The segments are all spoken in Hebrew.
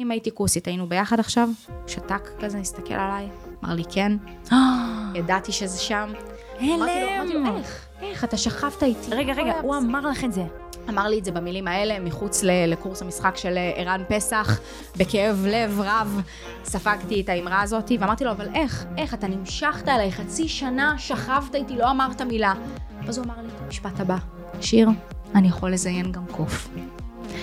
אם הייתי כוסית, היינו ביחד עכשיו? שתק כזה, הסתכל עליי, אמר לי כן, ידעתי שזה שם. לו, אמרתי לו, איך? איך? אתה שכבת איתי. רגע, רגע, הוא בסדר." אמר לך את זה. אמר לי את זה במילים האלה, מחוץ לקורס המשחק של אה, ערן פסח, בכאב לב רב, ספגתי את האמרה הזאת, ואמרתי לו, אבל איך? איך? אתה נמשכת אליי חצי שנה, שכבת איתי, לא אמרת מילה. ואז הוא אמר לי את המשפט הבא, שיר, אני יכול לזיין גם קוף.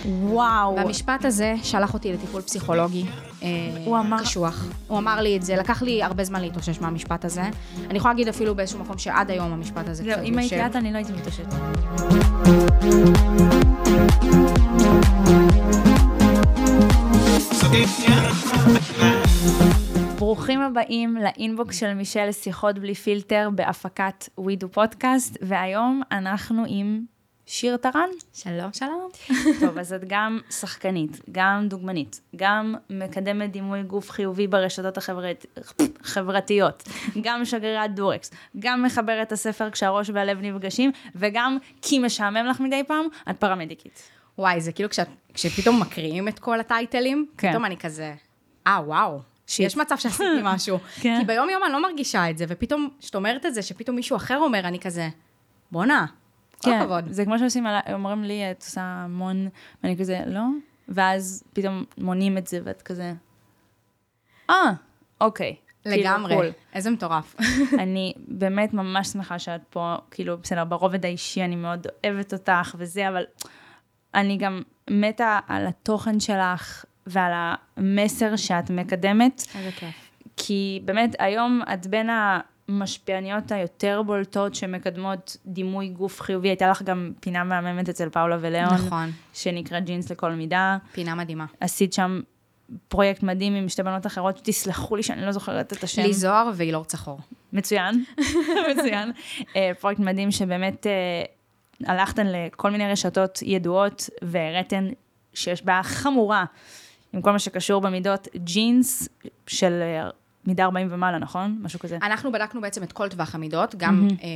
וואו. והמשפט הזה שלח אותי לטיפול פסיכולוגי. אה, הוא אמר- קשוח. הוא אמר לי את זה, לקח לי הרבה זמן להתאושש מהמשפט הזה. אני יכולה להגיד אפילו באיזשהו מקום שעד היום המשפט הזה זהו, קצת אם הייתי. את, אני לא הייתי מתעשת. ברוכים הבאים לאינבוקס של מישל שיחות בלי פילטר בהפקת ווידו פודקאסט, והיום אנחנו עם שיר טרן. שלום, שלום. טוב, אז את גם שחקנית, גם דוגמנית, גם מקדמת דימוי גוף חיובי ברשתות החברת... חברתיות, גם שגרירת דורקס, גם מחברת הספר כשהראש והלב נפגשים, וגם כי משעמם לך מדי פעם, את פרמדיקית. וואי, זה כאילו כשאת, כשפתאום מקריאים את כל הטייטלים, כן. פתאום אני כזה, אה, וואו. שיט. יש מצב שעשיתי משהו. כן. כי ביום יום אני לא מרגישה את זה, ופתאום, כשאת אומרת את זה, שפתאום מישהו אחר אומר, אני כזה, בואנה, כל כן, הכבוד. זה כמו שעושים, אומרים לי, את עושה המון, ואני כזה, לא? ואז פתאום מונים את זה, ואת כזה, אה, אוקיי. כאילו, לגמרי. קול. איזה מטורף. אני באמת ממש שמחה שאת פה, כאילו, בסדר, ברובד האישי אני מאוד אוהבת אותך וזה, אבל אני גם מתה על התוכן שלך ועל המסר שאת מקדמת, איזה כיף. כי באמת היום את בין המשפיעניות היותר בולטות שמקדמות דימוי גוף חיובי, הייתה לך גם פינה מהממת אצל פאולה ולאון, נכון. שנקרא ג'ינס לכל מידה, פינה מדהימה. עשית שם פרויקט מדהים עם שתי בנות אחרות, תסלחו לי שאני לא זוכרת את השם. לי זוהר ואילור צחור. מצוין, מצוין. אה, פרויקט מדהים שבאמת אה, הלכתן לכל מיני רשתות ידועות והראתן שיש בעיה חמורה עם כל מה שקשור במידות ג'ינס של אה, מידה 40 ומעלה, נכון? משהו כזה. אנחנו בדקנו בעצם את כל טווח המידות, גם אה,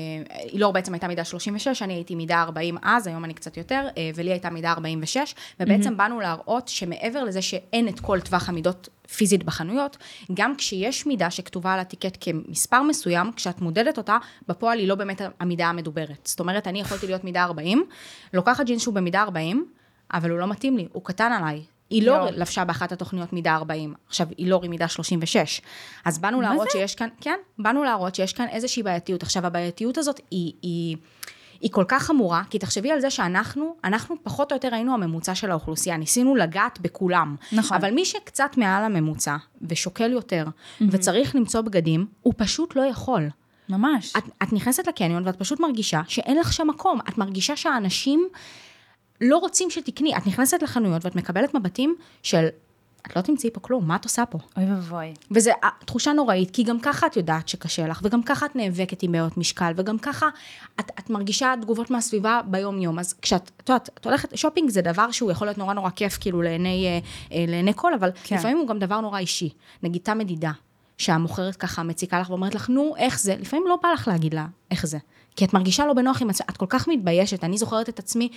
אילור בעצם הייתה מידה 36, אני הייתי מידה 40 אז, היום אני קצת יותר, אה, ולי הייתה מידה 46, ובעצם באנו להראות שמעבר לזה שאין את כל טווח המידות פיזית בחנויות, גם כשיש מידה שכתובה על הטיקט כמספר מסוים, כשאת מודדת אותה, בפועל היא לא באמת המידה המדוברת. זאת אומרת, אני יכולתי להיות מידה 40, לוקחת ג'ינס שהוא במידה 40, אבל הוא לא מתאים לי, הוא קטן עליי. היא לא יואו. לבשה באחת התוכניות מידה 40, עכשיו אילור היא מידה 36. אז באנו להראות שיש כאן, כן, באנו להראות שיש כאן איזושהי בעייתיות. עכשיו, הבעייתיות הזאת היא, היא, היא כל כך חמורה, כי תחשבי על זה שאנחנו, אנחנו פחות או יותר היינו הממוצע של האוכלוסייה, ניסינו לגעת בכולם. נכון. אבל מי שקצת מעל הממוצע, ושוקל יותר, וצריך למצוא בגדים, הוא פשוט לא יכול. ממש. את, את נכנסת לקניון ואת פשוט מרגישה שאין לך שם מקום. את מרגישה שהאנשים לא רוצים שתקני. את נכנסת לחנויות ואת מקבלת מבטים של, את לא תמצאי פה כלום, מה את עושה פה? אוי ואבוי. וזו אה, תחושה נוראית, כי גם ככה את יודעת שקשה לך, וגם ככה את נאבקת עם בעיות משקל, וגם ככה את, את מרגישה תגובות מהסביבה ביום-יום. אז כשאת, את יודעת, את הולכת, שופינג זה דבר שהוא יכול להיות נורא נורא כיף, כאילו, לעיני, אה, אה, לעיני כל, אבל כן. כן. לפעמים הוא גם דבר נורא אישי. נגיד, תא מדידה, שהמוכרת ככה מציקה לך ואומרת לך, נו, איך זה? לפעמים לא בא לך להגיד לה איך זה. כי את מרגישה לא בנוח עם עצמך, את כל כך מתביישת. אני זוכרת את עצמי,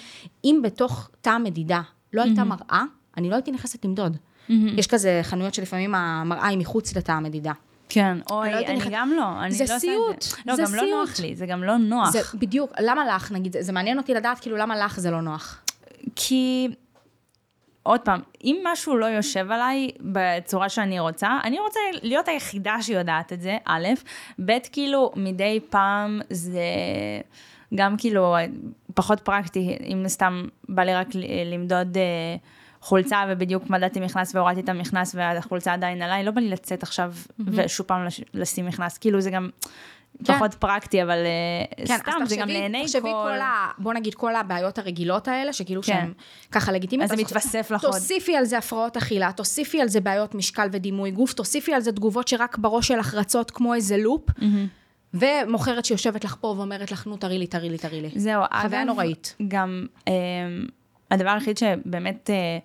אם בתוך תא מדידה לא הייתה מראה, אני לא הייתי נכנסת למדוד. יש כזה חנויות שלפעמים המראה היא מחוץ לתא המדידה. כן, אוי, לא יודעת אני איך- גם לא, אני זה לא עושה את סיוט, זה. לא, זה גם לא סיוט. נוח לי, זה גם לא נוח. זה בדיוק, למה לך, נגיד, זה מעניין אותי לדעת, כאילו, למה לך זה לא נוח? כי, עוד פעם, אם משהו לא יושב עליי בצורה שאני רוצה, אני רוצה להיות היחידה שיודעת את זה, א', ב', כאילו, מדי פעם זה גם כאילו פחות פרקטי, אם סתם בא לי רק למדוד אה, חולצה ובדיוק מדדתי מכנס והורדתי את המכנס והחולצה עדיין עליי, לא בא לי לצאת עכשיו ושוב פעם לש- לשים מכנס, כאילו זה גם... כן. פחות פרקטי, אבל אה, כן, סתם, זה גם לעיני כל... כל ה... בוא נגיד כל הבעיות הרגילות האלה, שכאילו כן. שהן ככה לגיטימיות. אז זה מתווסף לך עוד. תוסיפי על זה הפרעות אכילה, תוסיפי על זה בעיות משקל ודימוי גוף, תוסיפי על זה תגובות שרק בראש שלך רצות כמו איזה לופ, ומוכרת שיושבת לך פה ואומרת לך, נו, תראי לי, תראי לי, תראי לי. זהו, חוויה אגב, נוראית. גם אה, הדבר היחיד שבאמת, אה,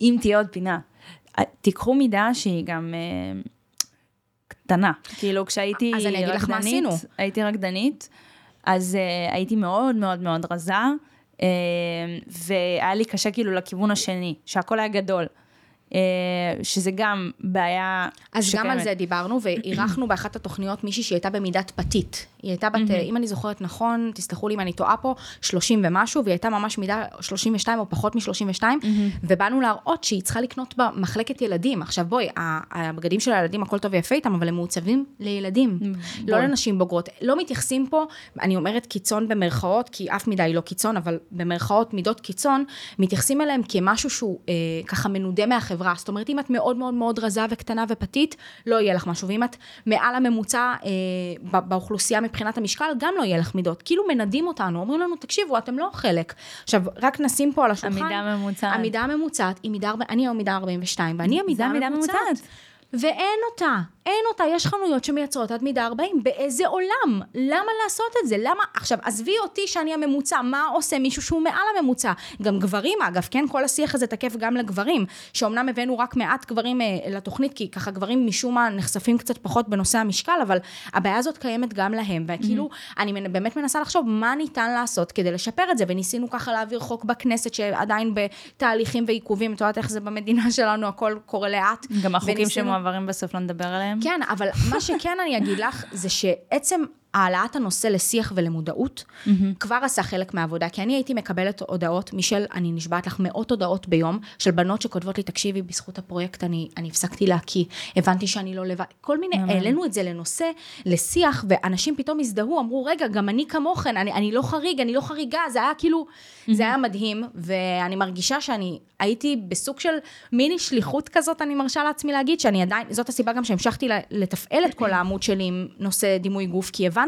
אם תהיה עוד פינה, אה, תיקחו מידה שהיא גם אה, קטנה. כאילו, כשהייתי אז אני אגיד לך מה רקדנית, עשינו. הייתי רקדנית, אז אה, הייתי מאוד מאוד מאוד רזה, אה, והיה לי קשה כאילו לכיוון השני, שהכל היה גדול. אה, שזה גם בעיה אז שקיימת. גם על זה דיברנו, ואירחנו באחת התוכניות מישהי שהיא הייתה במידת פתית. היא הייתה בת, אם אני זוכרת נכון, תסלחו לי אם אני טועה פה, 30 ומשהו, והיא הייתה ממש מידה 32 או פחות מ-32, ובאנו להראות שהיא צריכה לקנות במחלקת ילדים. עכשיו בואי, הבגדים של הילדים, הכל טוב ויפה איתם, אבל הם מעוצבים לילדים, לא לנשים בוגרות. לא מתייחסים פה, אני אומרת קיצון במרכאות, כי אף מידה היא לא קיצון, אבל במרכאות מידות קיצון, מתייחסים אליהם כמשהו שהוא אה, ככה מנודה מהחברה. זאת אומרת, אם את מאוד מאוד מאוד רזה וקטנה ופתית, לא יהיה לך משהו. ואם את מעל הממוצע אה, באוכלוסייה מבחינת המשקל, גם לא יהיה לך מידות. כאילו מנדים אותנו, אומרים לנו, תקשיבו, אתם לא חלק. עכשיו, רק נשים פה על השולחן. המידה הממוצעת. המידה הממוצעת היא מידה, אני היום מידה 42, ואני המידה. הממוצעת. ואין אותה, אין אותה, יש חנויות שמייצרות עד מידה 40, באיזה עולם? למה לעשות את זה? למה? עכשיו, עזבי אותי שאני הממוצע, מה עושה מישהו שהוא מעל הממוצע? גם גברים, אגב, כן? כל השיח הזה תקף גם לגברים, שאומנם הבאנו רק מעט גברים אה, לתוכנית, כי ככה גברים משום מה נחשפים קצת פחות בנושא המשקל, אבל הבעיה הזאת קיימת גם להם, וכאילו, אני מנ- באמת מנסה לחשוב מה ניתן לעשות כדי לשפר את זה, וניסינו ככה להעביר חוק בכנסת שעדיין בתהליכים ועיכובים, את יודעת איך זה במדינה שלנו, הכל קורה לאט. גם החוקים וניסינו- שמועברים בסוף לא נדבר עליהם. כן, אבל מה שכן אני אגיד לך, זה שעצם העלאת הנושא לשיח ולמודעות, כבר עשה חלק מהעבודה, כי אני הייתי מקבלת הודעות משל, אני נשבעת לך, מאות הודעות ביום, של בנות שכותבות לי, תקשיבי, בזכות הפרויקט אני, אני הפסקתי להקיא, הבנתי שאני לא לבד, כל מיני, העלינו את זה לנושא, לשיח, ואנשים פתאום הזדהו, אמרו, רגע, גם אני כמוכן, אני, אני לא חריג, אני לא חריגה, זה היה כאילו, זה היה מדהים, ואני מרגישה שאני הייתי בסוג של מיני שליחות כזאת, אני מרשה לעצמי להגיד, שאני עדיין, זאת הסיבה גם שהמשכתי לתפעל את כל העמוד שלי עם נושא דימוי גוף, כי הבנתי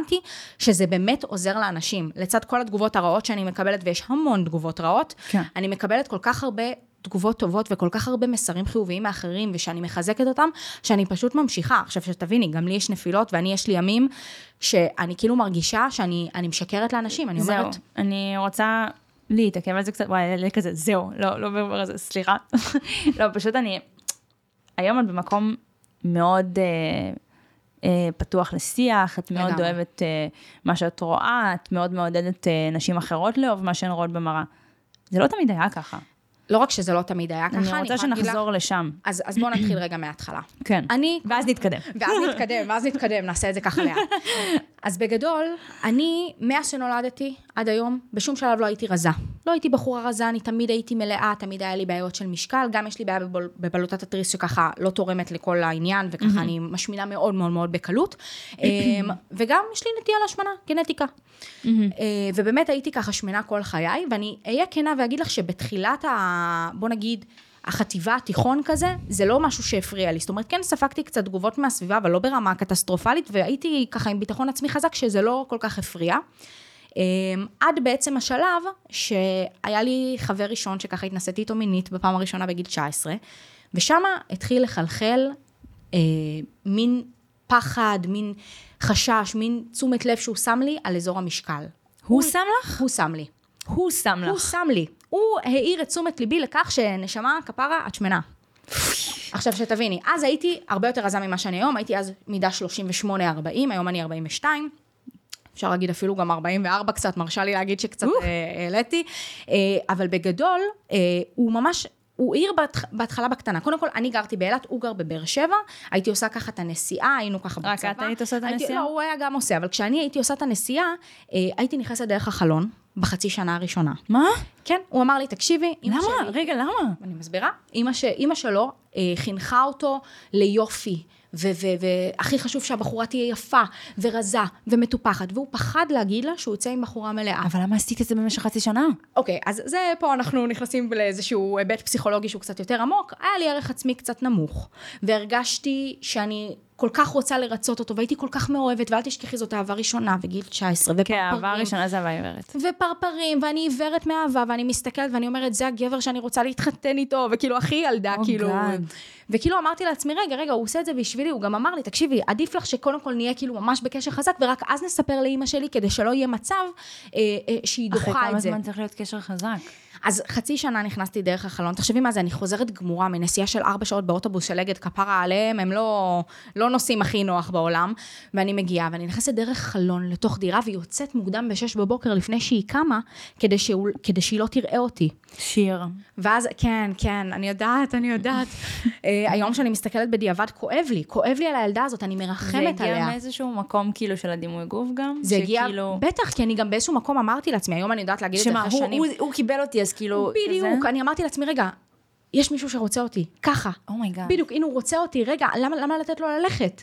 שזה באמת עוזר לאנשים. לצד כל התגובות הרעות שאני מקבלת, ויש המון תגובות רעות, כן. אני מקבלת כל כך הרבה תגובות טובות וכל כך הרבה מסרים חיוביים מאחרים, ושאני מחזקת אותם, שאני פשוט ממשיכה. עכשיו, שתביני, גם לי יש נפילות, ואני, יש לי ימים שאני כאילו מרגישה שאני אני משקרת לאנשים, אני זהו, אומרת... אני רוצה להתעכב על זה קצת, וואי, לי כזה, זהו, לא, לא ברור על זה, סליחה. לא, פשוט אני, היום את במקום מאוד אה, פתוח לשיח, את מאוד לגמרי. אוהבת אה, מה שאת רואה, את מאוד מעודדת אה, נשים אחרות לאהוב מה שהן רואות במראה. זה לא תמיד היה ככה. לא רק שזה לא תמיד היה ככה, אני רוצה יכולה להגיד לך- שנחזור לשם. אז, אז בואו נתחיל רגע מההתחלה. כן. אני ואז נתקדם. ואז נתקדם, ואז נתקדם, נעשה את זה ככה לאט. אז בגדול, אני, מאז שנולדתי עד היום, בשום שלב לא הייתי רזה. לא הייתי בחורה רזה, אני תמיד הייתי מלאה, תמיד היה לי בעיות של משקל, גם יש לי בעיה בבול- בבלוטת התריס שככה לא תורמת לכל העניין, וככה אני משמינה מאוד מאוד מאוד בקלות. אמ, וגם יש לי נטייה להשמנה, גנטיקה. אה, ובאמת הייתי ככה שמנה כל חיי, ואני אהיה כנה ואגיד לך שבתחילת ה... בוא נגיד... החטיבה, התיכון כזה, זה לא משהו שהפריע לי. זאת אומרת, כן ספגתי קצת תגובות מהסביבה, אבל לא ברמה קטסטרופלית, והייתי ככה עם ביטחון עצמי חזק, שזה לא כל כך הפריע. אמ, עד בעצם השלב שהיה לי חבר ראשון שככה התנסיתי איתו מינית בפעם הראשונה בגיל 19, ושם התחיל לחלחל אה, מין פחד, מין חשש, מין תשומת לב שהוא שם לי על אזור המשקל. הוא שם לך? הוא שם לי. הוא שם הוא לך. שם לי. הוא העיר את תשומת ליבי לכך שנשמה, כפרה, את שמנה. עכשיו שתביני, אז הייתי הרבה יותר רזה ממה שאני היום, הייתי אז מידה 38-40, היום אני 42. אפשר להגיד אפילו גם 44 קצת, מרשה לי להגיד שקצת. אה, העליתי. אה, אבל בגדול, אה, הוא ממש... הוא העיר בהתח- בהתחלה בקטנה. קודם כל, אני גרתי באילת, הוא גר בבאר שבע, הייתי עושה ככה את הנסיעה, היינו ככה רק בצבא. את היית עושה את הנסיעה? לא, הוא היה גם עושה, אבל כשאני הייתי עושה את הנסיעה, אה, הייתי נכנסת דרך החלון, בחצי שנה הראשונה. מה? כן, הוא אמר לי, תקשיבי, למה? שלי... רגע, למה? אני מסבירה. אמא, ש... אמא שלו אה, חינכה אותו ליופי, והכי חשוב שהבחורה תהיה יפה, ורזה, ומטופחת, והוא פחד להגיד לה שהוא יוצא עם בחורה מלאה. אבל למה עשית את זה במשך חצי שנה? אוקיי, אז זה פה אנחנו נכנסים לאיזשהו היבט פסיכולוגי שהוא קצת יותר עמוק. היה לי ערך עצמי קצת נמוך, והרגשתי שאני כל כך רוצה לרצות אותו, והייתי כל כך מאוהבת, ואל תשכחי זאת אהבה ראשונה, וגיל 19, ופרפרים. כן, האהבה הראשונה זה אהבה עיוורת. ופרפרים, ואני עיוורת מאהבה, ואני מסתכלת ואני אומרת, זה הגבר שאני רוצה להתחתן איתו, וכאילו, הכי ילדה, Oh כאילו. God. וכאילו אמרתי לעצמי, רגע, רגע, הוא עושה את זה בשבילי, הוא גם אמר לי, תקשיבי, עדיף לך שקודם כל נהיה כאילו ממש בקשר חזק, ורק אז נספר לאימא שלי, כדי שלא יהיה מצב אה, אה, שהיא אחרי דוחה כמה את זה. זמן צריך להיות קשר חזק? אז חצי שנה נכנסתי דרך החלון, תחשבי מה זה, אני חוזרת גמורה מנסיעה של ארבע שעות באוטובוס של אגד כפרה עליהם, הם לא, לא נוסעים הכי נוח בעולם, ואני מגיעה, ואני נכנסת דרך חלון לתוך דירה, והיא יוצאת מוקדם בשש בבוקר לפני שהיא קמה, כדי, שהוא, כדי שהיא לא תראה אותי. שיר. ואז, כן, כן, אני יודעת, אני יודעת. אה, היום שאני מסתכלת בדיעבד, כואב לי, כואב לי על הילדה הזאת, אני מרחמת עליה. זה הגיע מאיזשהו מקום כאילו של הדימוי גוף גם? זה הגיע, בטח, כי אני גם באיזשהו מקום אמרתי לעצמי, היום אני יודעת להגיד את זה אחרי שנים. שמה, הוא קיבל אותי, אז כאילו... בדיוק, אני אמרתי לעצמי, רגע, יש מישהו שרוצה אותי, ככה. Oh my God. Oh בדיוק, הנה הוא רוצה אותי, רגע, למה, למה לתת לו ללכת?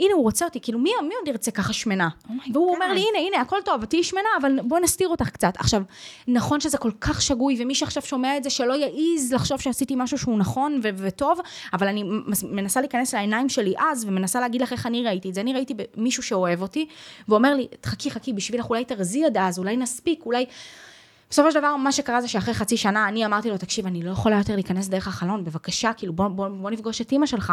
הנה, הוא רוצה אותי, כאילו, מי, מי עוד ירצה ככה שמנה? Oh והוא אומר לי, הנה, הנה, הכל טוב, תהיי שמנה, אבל בואי נסתיר אותך קצת. עכשיו, נכון שזה כל כך שגוי, ומי שעכשיו שומע את זה, שלא יעז לחשוב שעשיתי משהו שהוא נכון ו- וטוב, אבל אני מנסה להיכנס לעיניים שלי אז, ומנסה להגיד לך איך אני ראיתי את זה. אני ראיתי מישהו שאוהב אותי, ואומר לי, חכי, חכי, בשבילך אולי תרזי עד אז, אולי נספיק, אולי... בסופו של דבר, מה שקרה זה שאחרי חצי שנה, אני אמרתי לו, תקשיב, אני לא יכולה יותר להיכנס דרך החלון, בבקשה, כאילו, בוא, בוא, בוא נפגוש את אימא שלך.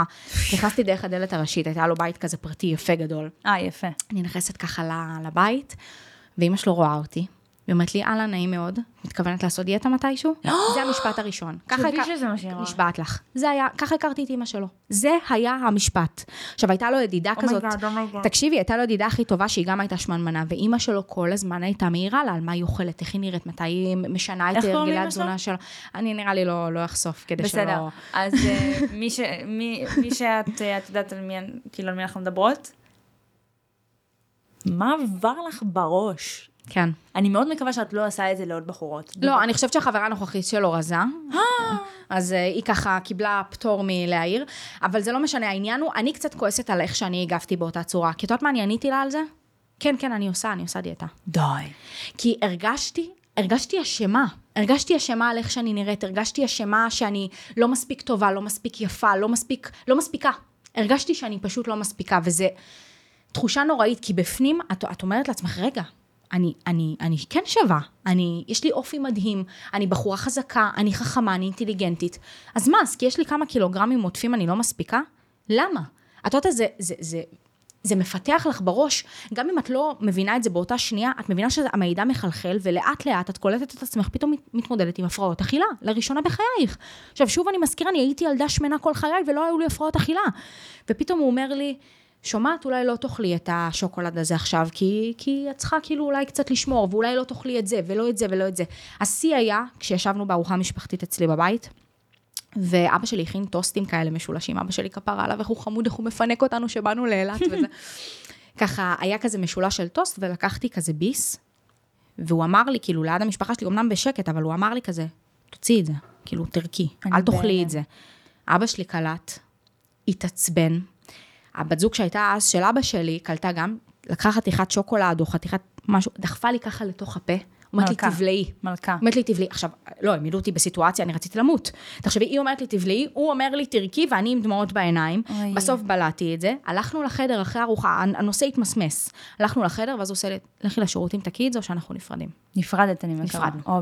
נכנסתי דרך הדלת הראשית, הייתה לו בית כזה פרטי, יפה גדול. אה, יפה. אני נכנסת ככה לבית, ואימא שלו רואה אותי, והיא אומרת לי, אהלן, נעים מאוד, מתכוונת לעשות דיאטה מתישהו? זה המשפט הראשון. חשבי שזה מה שהיא. נשבעת לך. זה היה, ככה הכרתי את אימא שלו. זה היה המשפט. עכשיו, הייתה לו ידידה כזאת, תקשיבי, הייתה לו ידידה הכי טובה, שהיא גם הייתה שמנמנה, ואימא שלו כל הזמן הייתה מעירה לה על מה היא אוכלת, איך היא נראית, מתי היא משנה את הרגלי התזונה שלה. אני נראה לי לא אחשוף, כדי שלא... בסדר, אז מי שאת, את יודעת כאילו, על מי אנחנו מדברות? מה עבר לך בראש? כן. אני מאוד מקווה שאת לא עושה את זה לעוד בחורות. לא, אני חושבת שהחברה הנוכחית שלו רזה. אז היא ככה קיבלה פטור מלהעיר, אבל זה לא משנה, העניין הוא, אני קצת כועסת על איך שאני הגבתי באותה צורה. כי את יודעת מה אני עניתי לה על זה? כן, כן, אני עושה, אני עושה דיאטה. די. כי הרגשתי, הרגשתי אשמה. הרגשתי אשמה על איך שאני נראית, הרגשתי אשמה שאני לא מספיק טובה, לא מספיק יפה, לא מספיק, לא מספיקה. הרגשתי שאני פשוט לא מספיקה, וזה תחושה נוראית, כי בפנים את, את אומרת לעצמך, רגע, אני, אני, אני כן שווה, אני, יש לי אופי מדהים, אני בחורה חזקה, אני חכמה, אני אינטליגנטית. אז מה, אז כי יש לי כמה קילוגרמים עוטפים, אני לא מספיקה? למה? את יודעת, זה, זה, זה, זה מפתח לך בראש, גם אם את לא מבינה את זה באותה שנייה, את מבינה שהמידע מחלחל, ולאט לאט את קולטת את עצמך, פתאום מתמודדת עם הפרעות אכילה, לראשונה בחייך. עכשיו, שוב אני מזכירה, אני הייתי ילדה שמנה כל חיי, ולא היו לי הפרעות אכילה. ופתאום הוא אומר לי, שומעת, אולי לא תאכלי את השוקולד הזה עכשיו, כי, כי את צריכה כאילו אולי קצת לשמור, ואולי לא תאכלי את זה, ולא את זה, ולא את זה. השיא היה, כשישבנו בארוחה משפחתית אצלי בבית, ואבא שלי הכין טוסטים כאלה משולשים, אבא שלי כפרה עליו, איך הוא חמוד, איך הוא מפנק אותנו שבאנו לאילת וזה. ככה, היה כזה משולש של טוסט, ולקחתי כזה ביס, והוא אמר לי, כאילו, ליד המשפחה שלי, אמנם בשקט, אבל הוא אמר לי כזה, תוציאי את זה, כאילו, תרקי, אל תאכלי את זה. אבא שלי קלט, התעצבן, הבת זוג שהייתה אז של אבא שלי, קלטה גם, לקחה חתיכת שוקולד או חתיכת משהו, דחפה לי ככה לתוך הפה. אומרת לי, תבלעי. מלכה. אומרת לי, תבלעי. עכשיו, לא, הם העלו אותי בסיטואציה, אני רציתי למות. תחשבי, היא אומרת לי, תבלעי, הוא אומר לי, תרקי, ואני עם דמעות בעיניים. אוי. בסוף בלעתי את זה. הלכנו לחדר אחרי ארוחה, הנושא התמסמס. הלכנו לחדר, ואז הוא עושה לי, לכי לשירותים, תקי את זה, או שאנחנו נפרדים. נפרדת, אני מקווה. נפרדנו. או,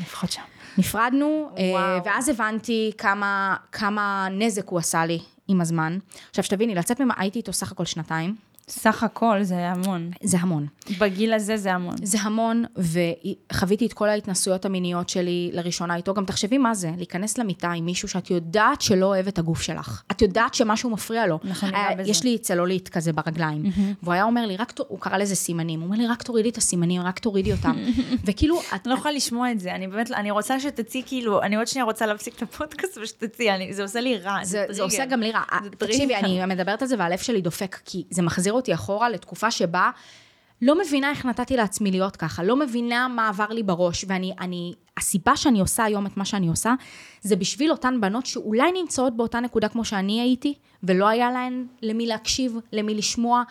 לפחות שם. נפרדנו, אה, ואז הבנתי כמה, כמה נזק הוא עשה לי עם הזמן. עכשיו, שתביני, לצאת ממה, הייתי איתו סך הכל שנתיים. סך הכל זה המון. זה המון. בגיל הזה זה המון. זה המון, וחוויתי את כל ההתנסויות המיניות שלי לראשונה איתו. גם תחשבי מה זה, להיכנס למיטה עם מישהו שאת יודעת שלא אוהב את הגוף שלך. את יודעת שמשהו מפריע לו. נכון, ניגע בזה. יש לי צלולית כזה ברגליים. Mm-hmm. והוא היה אומר לי, רק, הוא קרא לזה סימנים. הוא אומר לי, רק תורידי את הסימנים, רק תורידי אותם. וכאילו, את... לא יכולה לשמוע את זה. אני באמת, אני רוצה שתצאי, כאילו, אני עוד שנייה רוצה להפסיק את הפודקאסט ושתצאי, זה עושה לי רע. זה, זה עושה גם לי רע. תקשיבי, אני מדברת על זה והלב שלי דופק, כי זה מחזיר אותי אחורה לתקופה שבה לא מבינה איך נתתי לעצמי להיות ככה, לא מבינה מה עבר לי בראש, ואני, אני, הסיבה שאני עושה היום את מה שאני עושה, זה בשביל אותן בנות שאולי נמצאות באותה נקודה כמו שאני הייתי, ולא היה להן למי להקשיב, למי לשמוע.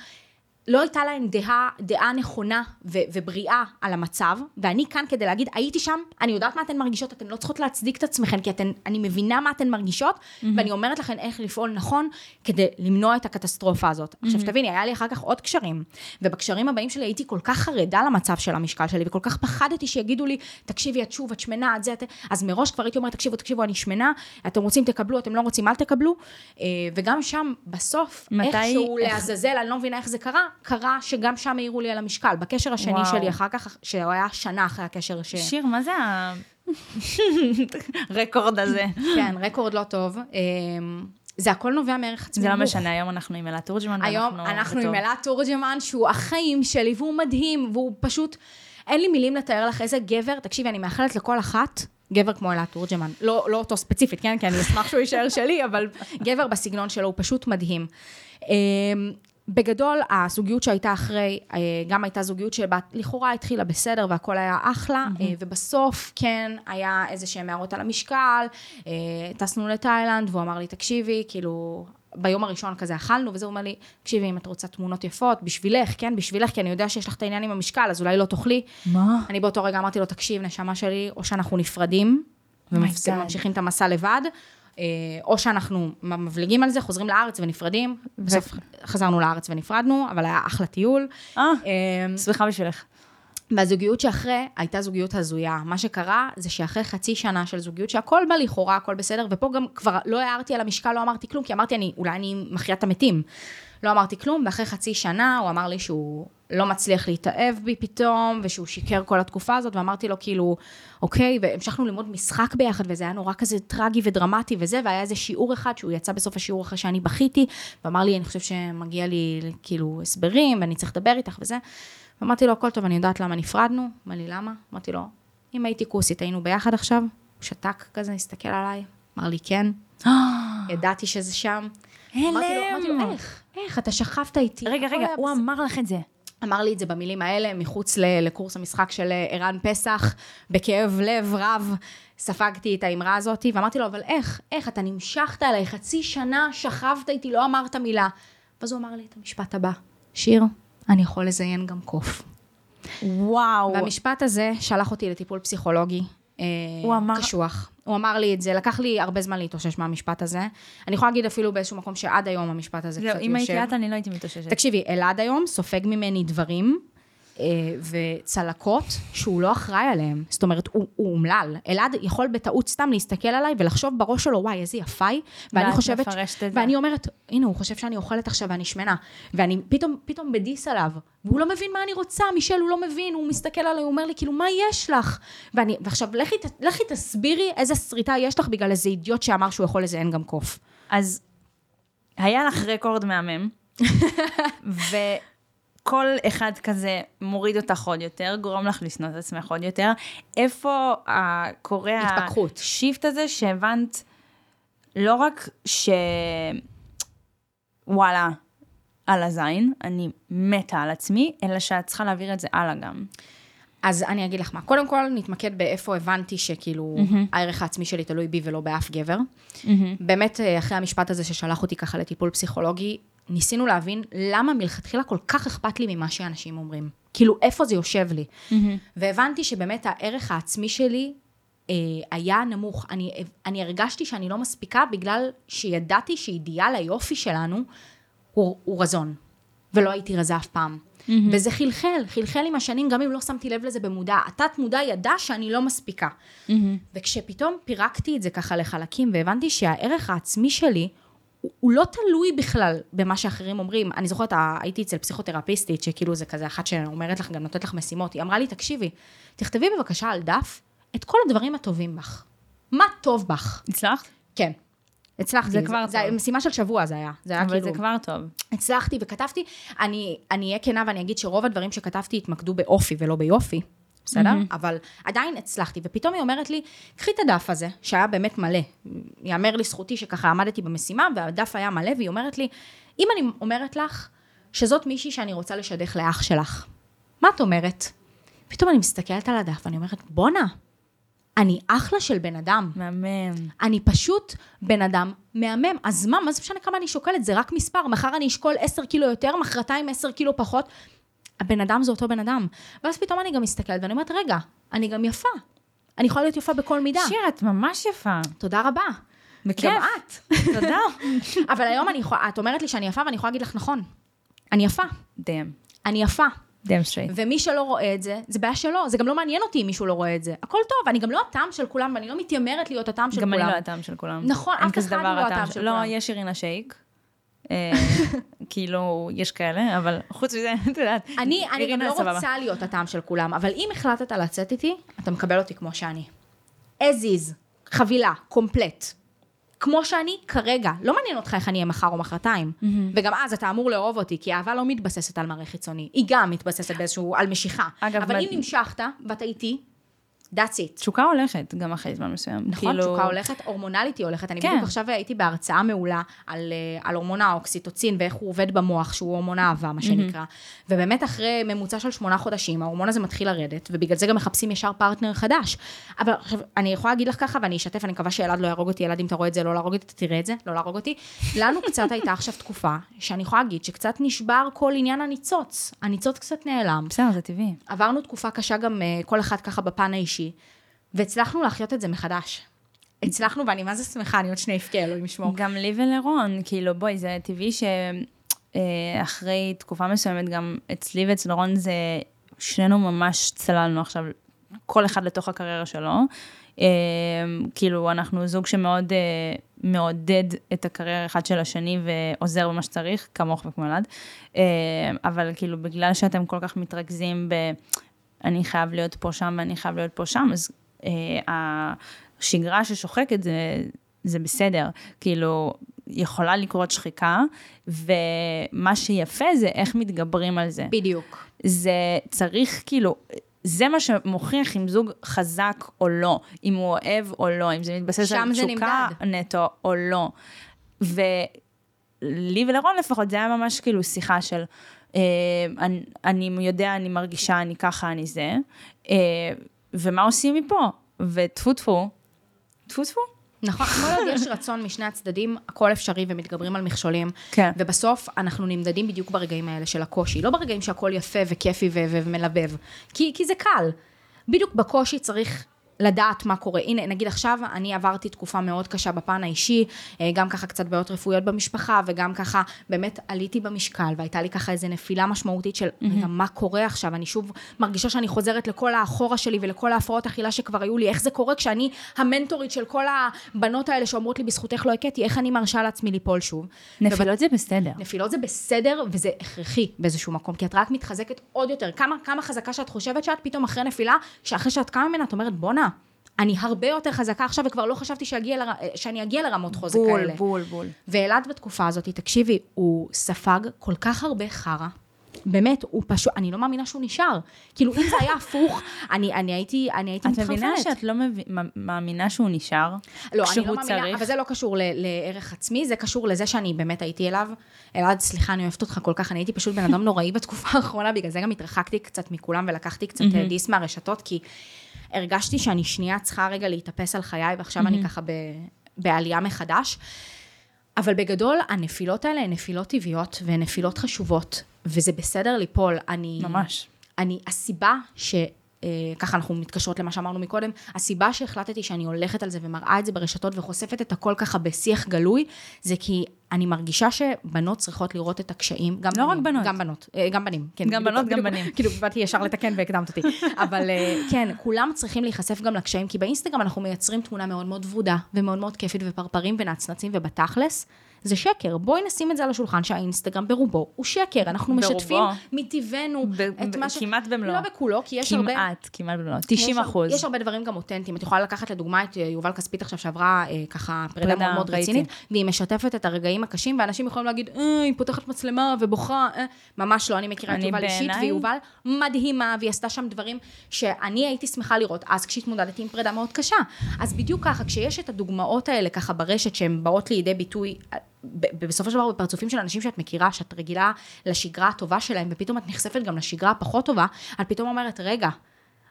לא הייתה להן דעה, דעה נכונה ו- ובריאה על המצב, ואני כאן כדי להגיד, הייתי שם, אני יודעת מה אתן מרגישות, אתן לא צריכות להצדיק את עצמכן, כי אתן, אני מבינה מה אתן מרגישות, mm-hmm. ואני אומרת לכן איך לפעול נכון כדי למנוע את הקטסטרופה הזאת. Mm-hmm. עכשיו תביני, היה לי אחר כך עוד קשרים, ובקשרים הבאים שלי הייתי כל כך חרדה למצב של המשקל שלי, וכל כך פחדתי שיגידו לי, תקשיבי, את שוב, את שמנה, את זה, את... אז מראש כבר הייתי אומרת, תקשיבו, תקשיבו, אני שמנה, אתם רוצים תקבלו, אתם לא רוצים אל תקבלו, אה, וגם שם, בסוף, מתי... איכשהו איך... לעזאזל, אני לא מבינה איך זה קרה, קרה שגם שם העירו לי על המשקל. בקשר השני וואו. שלי אחר כך, שהוא היה שנה אחרי הקשר ש... שיר, מה זה ה... רקורד הזה. כן, רקורד לא טוב. אמ, זה הכל נובע מערך עצמי זה לא. משנה, היום אנחנו עם אלה תורג'מן. היום אנחנו עם. אלעד תורג'מן, שהוא החיים שלי, והוא מדהים, והוא פשוט, אין לי מילים לתאר לך איזה גבר, תקשיבי, אני מאחלת לכל אחת. גבר כמו אלעד תורג'מן, לא, לא אותו ספציפית, כן? כי אני אשמח שהוא יישאר שלי, אבל גבר בסגנון שלו הוא פשוט מדהים. בגדול, הזוגיות שהייתה אחרי, אה, גם הייתה זוגיות שלכאורה התחילה בסדר והכל היה אחלה, אה, ובסוף כן היה איזה שהם הערות על המשקל, אה, טסנו לתאילנד, והוא אמר לי, תקשיבי, כאילו, ביום הראשון כזה אכלנו, וזה אומר לי, תקשיבי, אם את רוצה תמונות יפות, בשבילך, כן, בשבילך, כי אני יודע שיש לך את העניין עם המשקל, אז אולי לא תאכלי. מה? אני באותו רגע אמרתי לו, תקשיב, נשמה שלי, או שאנחנו נפרדים, God. וממשיכים את המסע לבד, או שאנחנו מבליגים על זה, חוזרים לארץ ונפרדים. בסוף חזרנו לארץ ונפרדנו, אבל היה אחלה טיול. אה, אה, שמחה בשבילך. והזוגיות שאחרי, הייתה זוגיות הזויה. מה שקרה, זה שאחרי חצי שנה של זוגיות, שהכל בה לכאורה, הכל בסדר, ופה גם כבר לא הערתי על המשקל, לא אמרתי כלום, כי אמרתי, אני, אולי אני מחיה את המתים. לא אמרתי כלום, ואחרי חצי שנה הוא אמר לי שהוא לא מצליח להתאהב בי פתאום, ושהוא שיקר כל התקופה הזאת, ואמרתי לו כאילו, אוקיי, והמשכנו ללמוד משחק ביחד, וזה היה נורא כזה טרגי ודרמטי וזה, והיה איזה שיעור אחד שהוא יצא בסוף השיעור אחרי שאני בכיתי, ואמר לי, אני חושב שמגיע לי כאילו הסברים, ואני צריך לדבר איתך וזה. ואמרתי לו, הכל טוב, אני יודעת למה נפרדנו. אמר לי, למה? אמרתי לו, אם הייתי כוסית, היינו ביחד עכשיו? הוא שתק כזה, הסתכל עליי, אמר לי, כן. ידעתי שזה שם. אמרתי לו, אמרתי לו, איך? איך? אתה שכבת איתי. רגע, רגע, הוא בסדר." אמר לך את זה. אמר לי את זה במילים האלה, מחוץ לקורס המשחק של אה, ערן פסח, בכאב לב רב, ספגתי את האמרה הזאת, ואמרתי לו, אבל איך? איך? אתה נמשכת אליי חצי שנה, שכבת איתי, לא אמרת מילה. ואז הוא אמר לי את המשפט הבא, שיר, אני יכול לזיין גם קוף. וואו. והמשפט הזה שלח אותי לטיפול פסיכולוגי. אה, הוא אמר- קשוח. הוא אמר לי את זה, לקח לי הרבה זמן להתאושש מהמשפט הזה. אני יכולה להגיד אפילו באיזשהו מקום שעד היום המשפט הזה זהו, קצת אם הייתי יושב. את, אני לא הייתי מתאוששת. תקשיבי, אלעד היום סופג ממני דברים וצלקות שהוא לא אחראי עליהם. זאת אומרת, הוא, אומלל. אלעד יכול בטעות סתם להסתכל עליי ולחשוב בראש שלו, וואי, איזה יפה היא. ואני חושבת. ואני אומרת, הנה, הוא חושב שאני אוכלת עכשיו ואני שמנה. ואני פתאום, פתאום בדיס עליו. והוא לא מבין מה אני רוצה, מישל, הוא לא מבין, הוא מסתכל עליי, הוא אומר לי, כאילו, מה יש לך? ואני, ועכשיו, לכי, לכי תסבירי איזה שריטה יש לך בגלל איזה אידיוט שאמר שהוא יכול לזיין גם קוף. אז היה לך רקורד מהמם, וכל אחד כזה מוריד אותך עוד יותר, גורם לך לשנוא את עצמך עוד יותר. איפה ה- קורה התפכחות. השיפט הזה שהבנת לא רק ש... וואלה, על הזין, אני מתה על עצמי, אלא שאת צריכה להעביר את זה הלאה גם. אז אני אגיד לך מה. קודם כל, נתמקד באיפה הבנתי שכאילו, הערך העצמי שלי תלוי בי ולא באף גבר. באמת, אה, אחרי המשפט הזה ששלח אותי ככה לטיפול פסיכולוגי, ניסינו להבין למה מלכתחילה כל כך אכפת לי ממה שאנשים אומרים. כאילו, איפה זה יושב לי. והבנתי שבאמת הערך העצמי שלי אה, היה נמוך. אני, אני הרגשתי שאני לא מספיקה בגלל שידעתי שאידיאל היופי שלנו הוא, הוא רזון. ולא הייתי רזה אף פעם. Mm-hmm. וזה חלחל, חלחל עם השנים, גם אם לא שמתי לב לזה במודע. התת מודע ידע שאני לא מספיקה. Mm-hmm. וכשפתאום פירקתי את זה ככה לחלקים, והבנתי שהערך העצמי שלי, הוא, הוא לא תלוי בכלל במה שאחרים אומרים. אני זוכרת, הייתי אצל פסיכותרפיסטית, שכאילו זה כזה אחת שאומרת לך, גם נותנת לך משימות. היא אמרה לי, תקשיבי, תכתבי בבקשה על דף את כל הדברים הטובים בך. מה טוב בך? הצלחת? כן. הצלחתי. זה כבר זה, טוב. זה משימה של שבוע זה היה. זה היה אבל כאילו... זה כבר טוב. הצלחתי וכתבתי, אני אהיה כנה ואני אגיד שרוב הדברים שכתבתי התמקדו באופי ולא ביופי, בסדר? Mm-hmm. אבל עדיין הצלחתי, ופתאום היא אומרת לי, קחי את הדף הזה, שהיה באמת מלא, יאמר לזכותי שככה עמדתי במשימה, והדף היה מלא, והיא אומרת לי, אם אני אומרת לך שזאת מישהי שאני רוצה לשדך לאח שלך, מה את אומרת? פתאום אני מסתכלת על הדף ואני אומרת, בואנה, אני אחלה של בן אדם. מהמם. אני פשוט בן אדם מהמם. אז מה, מה זה משנה כמה אני שוקלת? זה רק מספר. מחר אני אשקול 10 קילו יותר, מחרתיים 10 קילו פחות. הבן אדם זה אותו בן אדם. ואז פתאום אני גם מסתכלת ואני אומרת, רגע, אני גם יפה. אני יכולה להיות יפה בכל מידה. שיר, את ממש יפה. תודה רבה. בכיף. גם את. תודה. אבל היום אני יכולה, את אומרת לי שאני יפה ואני יכולה להגיד לך, נכון, אני יפה. דאם. אני יפה. Damn straight. ומי שלא רואה את זה, זה בעיה שלו. זה גם לא מעניין אותי אם מישהו לא רואה את זה. הכל טוב, אני גם לא הטעם של כולם, ואני לא מתיימרת להיות הטעם של גם כולם. אני לא הטעם של כולם. נכון, אף אחד לא הטעם של לא, כולם. יש אירינה שייק. אה, כאילו, יש כאלה, אבל חוץ מזה, את יודעת, אני, אני גם לא. רוצה להיות הטעם של כולם, אבל אם החלטת לצאת איתי, אתה מקבל אותי כמו שאני. as is, חבילה, קומפלט. כמו שאני כרגע, לא מעניין אותך איך אני אהיה מחר או מחרתיים. Mm-hmm. וגם אז אתה אמור לאהוב אותי, כי אהבה לא מתבססת על מראה חיצוני, היא גם מתבססת באיזשהו, על משיכה. אגב, אבל מד- אם נמשכת, ואתה איתי, that's it. תשוקה הולכת גם אחרי זמן מסוים. נכון, כאילו... תשוקה הולכת, הורמונלית היא הולכת. אני כן. בדיוק עכשיו הייתי בהרצאה מעולה על, אה, על הורמון האוקסיטוצין ואיך הוא עובד במוח, שהוא הורמון אהבה, מה שנקרא. ובאמת אחרי ממוצע של שמונה חודשים, ההורמון הזה מתחיל לרדת, ובגלל זה גם מחפשים ישר פרטנר חדש. אבל עכשיו, אני יכולה להגיד לך ככה, ואני אשתף, אני מקווה שאלעד לא יהרוג אותי, אלעד, אם אתה רואה את זה, לא להרוג אותי, אתה תראה את זה, לא להרוג אותי. לנו קצת הייתה עכשיו תקופה, שאני יכולה להגיד שקצת נשבר כל עניין הניצוץ. הניצוץ קצת נעלם. בסדר, זה טבעי. עברנו תקופה קשה גם אה, כל אחד ככה בפן האישי, והצלחנו להחיות את זה מחדש. הצלחנו, ואני מה זה שמחה, אני עוד שנייה אבכה, אלוהים ישמור. גם לי ולרון, כאילו, בואי, זה טבעי שאחרי תקופה מסוימת, גם אצלי ואצל רון זה, שנינו ממש צללנו עכשיו, כל אחד לתוך הקריירה שלו. אה, כאילו, אנחנו זוג שמאוד אה, מעודד את הקריירה אחד של השני ועוזר במה שצריך, כמוך וכמו אלעד. אה, אבל כאילו, בגלל שאתם כל כך מתרכזים ב... אני חייב להיות פה שם ואני חייב להיות פה שם, אז אה, השגרה ששוחקת זה, זה בסדר. כאילו, יכולה לקרות שחיקה, ומה שיפה זה איך מתגברים על זה. בדיוק. זה צריך כאילו, זה מה שמוכיח אם זוג חזק או לא, אם הוא אוהב או לא, אם זה מתבסס על תשוקה נטו או לא. ולי ולרון לפחות, זה היה ממש כאילו שיחה של, אני, אני יודע, אני מרגישה, אני ככה, אני זה, אה, ומה עושים מפה? וטפו טפו, טפו טפו. נכון, כל עוד יש רצון משני הצדדים, הכל אפשרי ומתגברים על מכשולים. כן. ובסוף אנחנו נמדדים בדיוק ברגעים האלה של הקושי, לא ברגעים שהכל יפה וכיפי ומלבב, כי, כי זה קל. בדיוק בקושי צריך לדעת מה קורה. הנה, נגיד עכשיו, אני עברתי תקופה מאוד קשה בפן האישי, אה, גם ככה קצת בעיות רפואיות במשפחה, וגם ככה באמת עליתי במשקל, והייתה לי ככה איזו נפילה משמעותית של, רגע, מה קורה עכשיו? אני שוב מרגישה שאני חוזרת לכל האחורה שלי ולכל ההפרעות אכילה שכבר היו לי, איך זה קורה כשאני המנטורית של כל הבנות האלה שאומרות לי, בזכותך לא הכיתי, איך אני מרשה לעצמי ליפול שוב? נפילות זה בסדר. נפילות זה בסדר וזה הכרחי באיזשהו מקום, כי את רק מתחזקת עוד יותר. כמה, כמה חזקה שאת חושבת שאת פתאום אחרי נפילה, שאחרי שאת קמה ממנה, את אומרת, בואנה, אני הרבה יותר חזקה עכשיו, וכבר לא חשבתי שאגיע לר... שאני אגיע לרמות חוזק בול, כאלה. בול, בול. ואלעד בתקופה הזאת, תקשיבי, הוא ספג כל כך הרבה חרא. באמת, הוא פשוט, אני לא מאמינה שהוא נשאר. כאילו, אם זה היה הפוך, אני, אני הייתי, אני הייתי את מתחרפנת. מבינה שאת לא מב... מאמינה שהוא נשאר? לא, אני לא מאמינה, צריך? אבל זה לא קשור ל- לערך עצמי, זה קשור לזה שאני באמת הייתי אליו. אלעד, סליחה, אני אוהבת אותך כל כך, אני הייתי פשוט בן אדם נוראי בתקופה האחרונה, בגלל זה גם התרחקתי קצת מכולם ולקחתי קצת אה, דיס מהרשתות, כי הרגשתי שאני שנייה צריכה רגע להתאפס על חיי, ועכשיו אני ככה ב- בעלייה מחדש. אבל בגדול, הנפילות האלה הן נפילות טבעיות והן נפילות חשובות, וזה בסדר ליפול. אני... ממש. אני, הסיבה ש... אה, ככה אנחנו מתקשרות למה שאמרנו מקודם, הסיבה שהחלטתי שאני הולכת על זה ומראה את זה ברשתות וחושפת את הכל ככה בשיח גלוי, זה כי אני מרגישה שבנות צריכות לראות את הקשיים, גם לא בנים, רק בנות. גם בנות, אה, גם בנים, כן. גם בנות, גם בנים. כאילו, באתי ישר לתקן והקדמת אותי. אבל אה, כן, כולם צריכים להיחשף גם לקשיים, כי באינסטגרם אנחנו מייצרים תמונה מאוד מאוד ורודה, ומאוד מאוד כיפית, ופרפרים ונצנצים, ובתכלס, זה שקר. בואי נשים את זה על השולחן שהאינסטגרם ברובו הוא שקר. אנחנו ברובו. משתפים מטבענו ב- את ב- מה ש... כמעט במלואו. לא בכולו, כי יש הרבה... כמעט, כמעט במלואו. 90 יש אחוז. יש הרבה דברים גם אותנטיים. את יכולה לקחת לדוגמה את אה, יובל כספית עכשיו, שעברה אה, ככה פרידה מאוד מאוד. רצינית, והיא משתפת את הרגעים הקשים, ואנשים יכולים להגיד, אה, היא פותחת מצלמה ובוכה, אה. ממש לא, אני מכירה את אני יובל אישית, ויובל מדהימה, והיא עשתה שם דברים שאני הייתי שמחה לראות אז כשהתמודדתי עם פרידה מאוד קשה. אז בדיוק ככה, כשיש את הדוגמאות האלה ככה ברשת, שהן באות לידי ביטוי, בסופו של דבר בפרצופים של אנשים שאת מכירה, שאת רגילה לשגרה הטובה שלהם, ופתאום את נחשפת גם לשגרה הפחות טובה, את פתאום אומרת, רגע,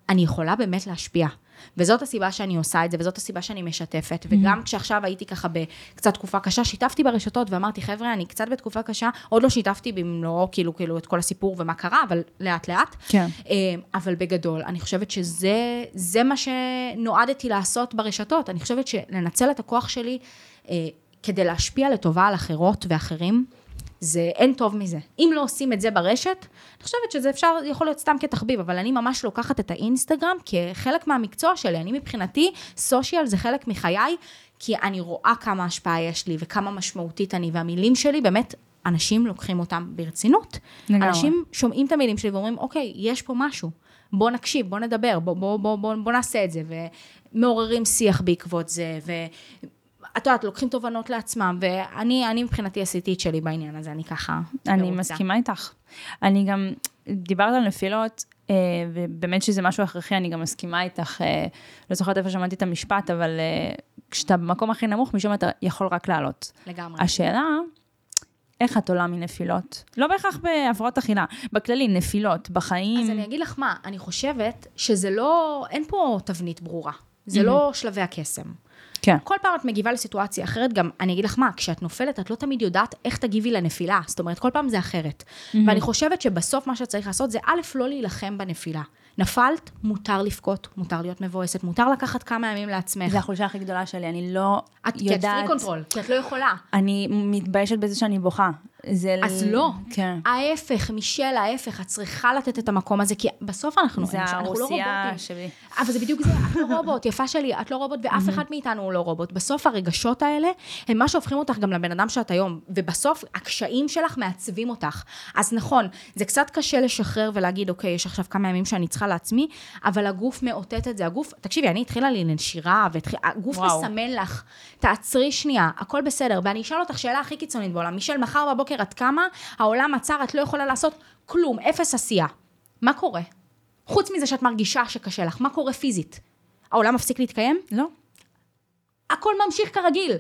אני יכולה באמת להשפיע. וזאת הסיבה שאני עושה את זה, וזאת הסיבה שאני משתפת. וגם כשעכשיו הייתי ככה בקצת תקופה קשה, שיתפתי ברשתות ואמרתי, חבר'ה, אני קצת בתקופה קשה, עוד לא שיתפתי במלואו, כאילו, כאילו, את כל הסיפור ומה קרה, אבל לאט לאט. כן. אה, אבל בגדול, אני חושבת שזה זה מה שנועדתי לעשות ברשתות. אני חושבת שלנצל את הכוח שלי אה, כדי להשפיע לטובה על אחרות ואחרים, זה אין טוב מזה. אם לא עושים את זה ברשת, אני חושבת שזה אפשר, יכול להיות סתם כתחביב, אבל אני ממש לוקחת את האינסטגרם כחלק מהמקצוע שלי. אני מבחינתי, סושיאל זה חלק מחיי, כי אני רואה כמה השפעה יש לי וכמה משמעותית אני, והמילים שלי באמת, אנשים לוקחים אותם ברצינות. לגמרי. אנשים שומעים את המילים שלי ואומרים, אוקיי, יש פה משהו. בוא נקשיב, בוא נדבר, בוא, בוא, בוא, בוא, בוא נעשה את זה. מעוררים שיח בעקבות זה, ואת יודעת, לוקחים תובנות לעצמם, ואני אני מבחינתי עשיתי את שלי בעניין הזה, אני ככה אני. מסכימה איתך. אני גם, דיברת על נפילות, אה, ובאמת שזה משהו הכרחי, אני גם מסכימה איתך, אה, לא זוכרת איפה שמעתי את המשפט, אבל אה, כשאתה במקום הכי נמוך, משום אתה יכול רק לעלות. לגמרי. השאלה, איך את עולה מנפילות? לא בהכרח בהפרעות אכילה, בכללי, נפילות, בחיים. אז אני אגיד לך מה, אני חושבת שזה לא, אין פה תבנית ברורה. זה לא שלבי הקסם. כן. כל פעם את מגיבה לסיטואציה אחרת, גם אני אגיד לך מה, כשאת נופלת, את לא תמיד יודעת איך תגיבי לנפילה. זאת אומרת, כל פעם זה אחרת. ואני חושבת שבסוף מה שצריך לעשות זה א', לא להילחם בנפילה. נפלת, מותר לבכות, מותר להיות מבואסת, מותר לקחת כמה ימים לעצמך. זה החולשה הכי גדולה שלי, אני לא את, כי את פרי יודעת... control, כי את לא יכולה. אני מתביישת בזה שאני בוכה. זה... אז לא. כן. ההפך, מישל, ההפך, את צריכה לתת את המקום הזה, כי בסוף אנחנו, זה אנחנו לא הרוסייה. שלי. אבל זה בדיוק זה, את לא רובוט, יפה שלי, את לא רובוט, ואף אחד מאיתנו הוא לא רובוט. בסוף הרגשות האלה, הם מה שהופכים אותך גם לבן אדם שאת היום, ובסוף הקשיים שלך מעצבים אותך. אז נכון, זה קצת קשה לשחרר ולהגיד, אוקיי, יש עכשיו כמה ימים שאני צריכה לעצמי, אבל הגוף מאותת את זה, הגוף, תקשיבי, אני התחילה לי נשירה, והגוף. מסמן לך, תעצרי שנייה, הכל בסדר, ואני אשאל אותך שאלה הכי קיצונית בעולם, מישל, מחר בבוקר את קמה, העולם עצר, את לא יכולה לעשות כלום, אפס עשייה. מה קורה? חוץ מזה שאת מרגישה שקשה לך, מה קורה פיזית? העולם מפסיק להתקיים? לא. הכל ממשיך כרגיל.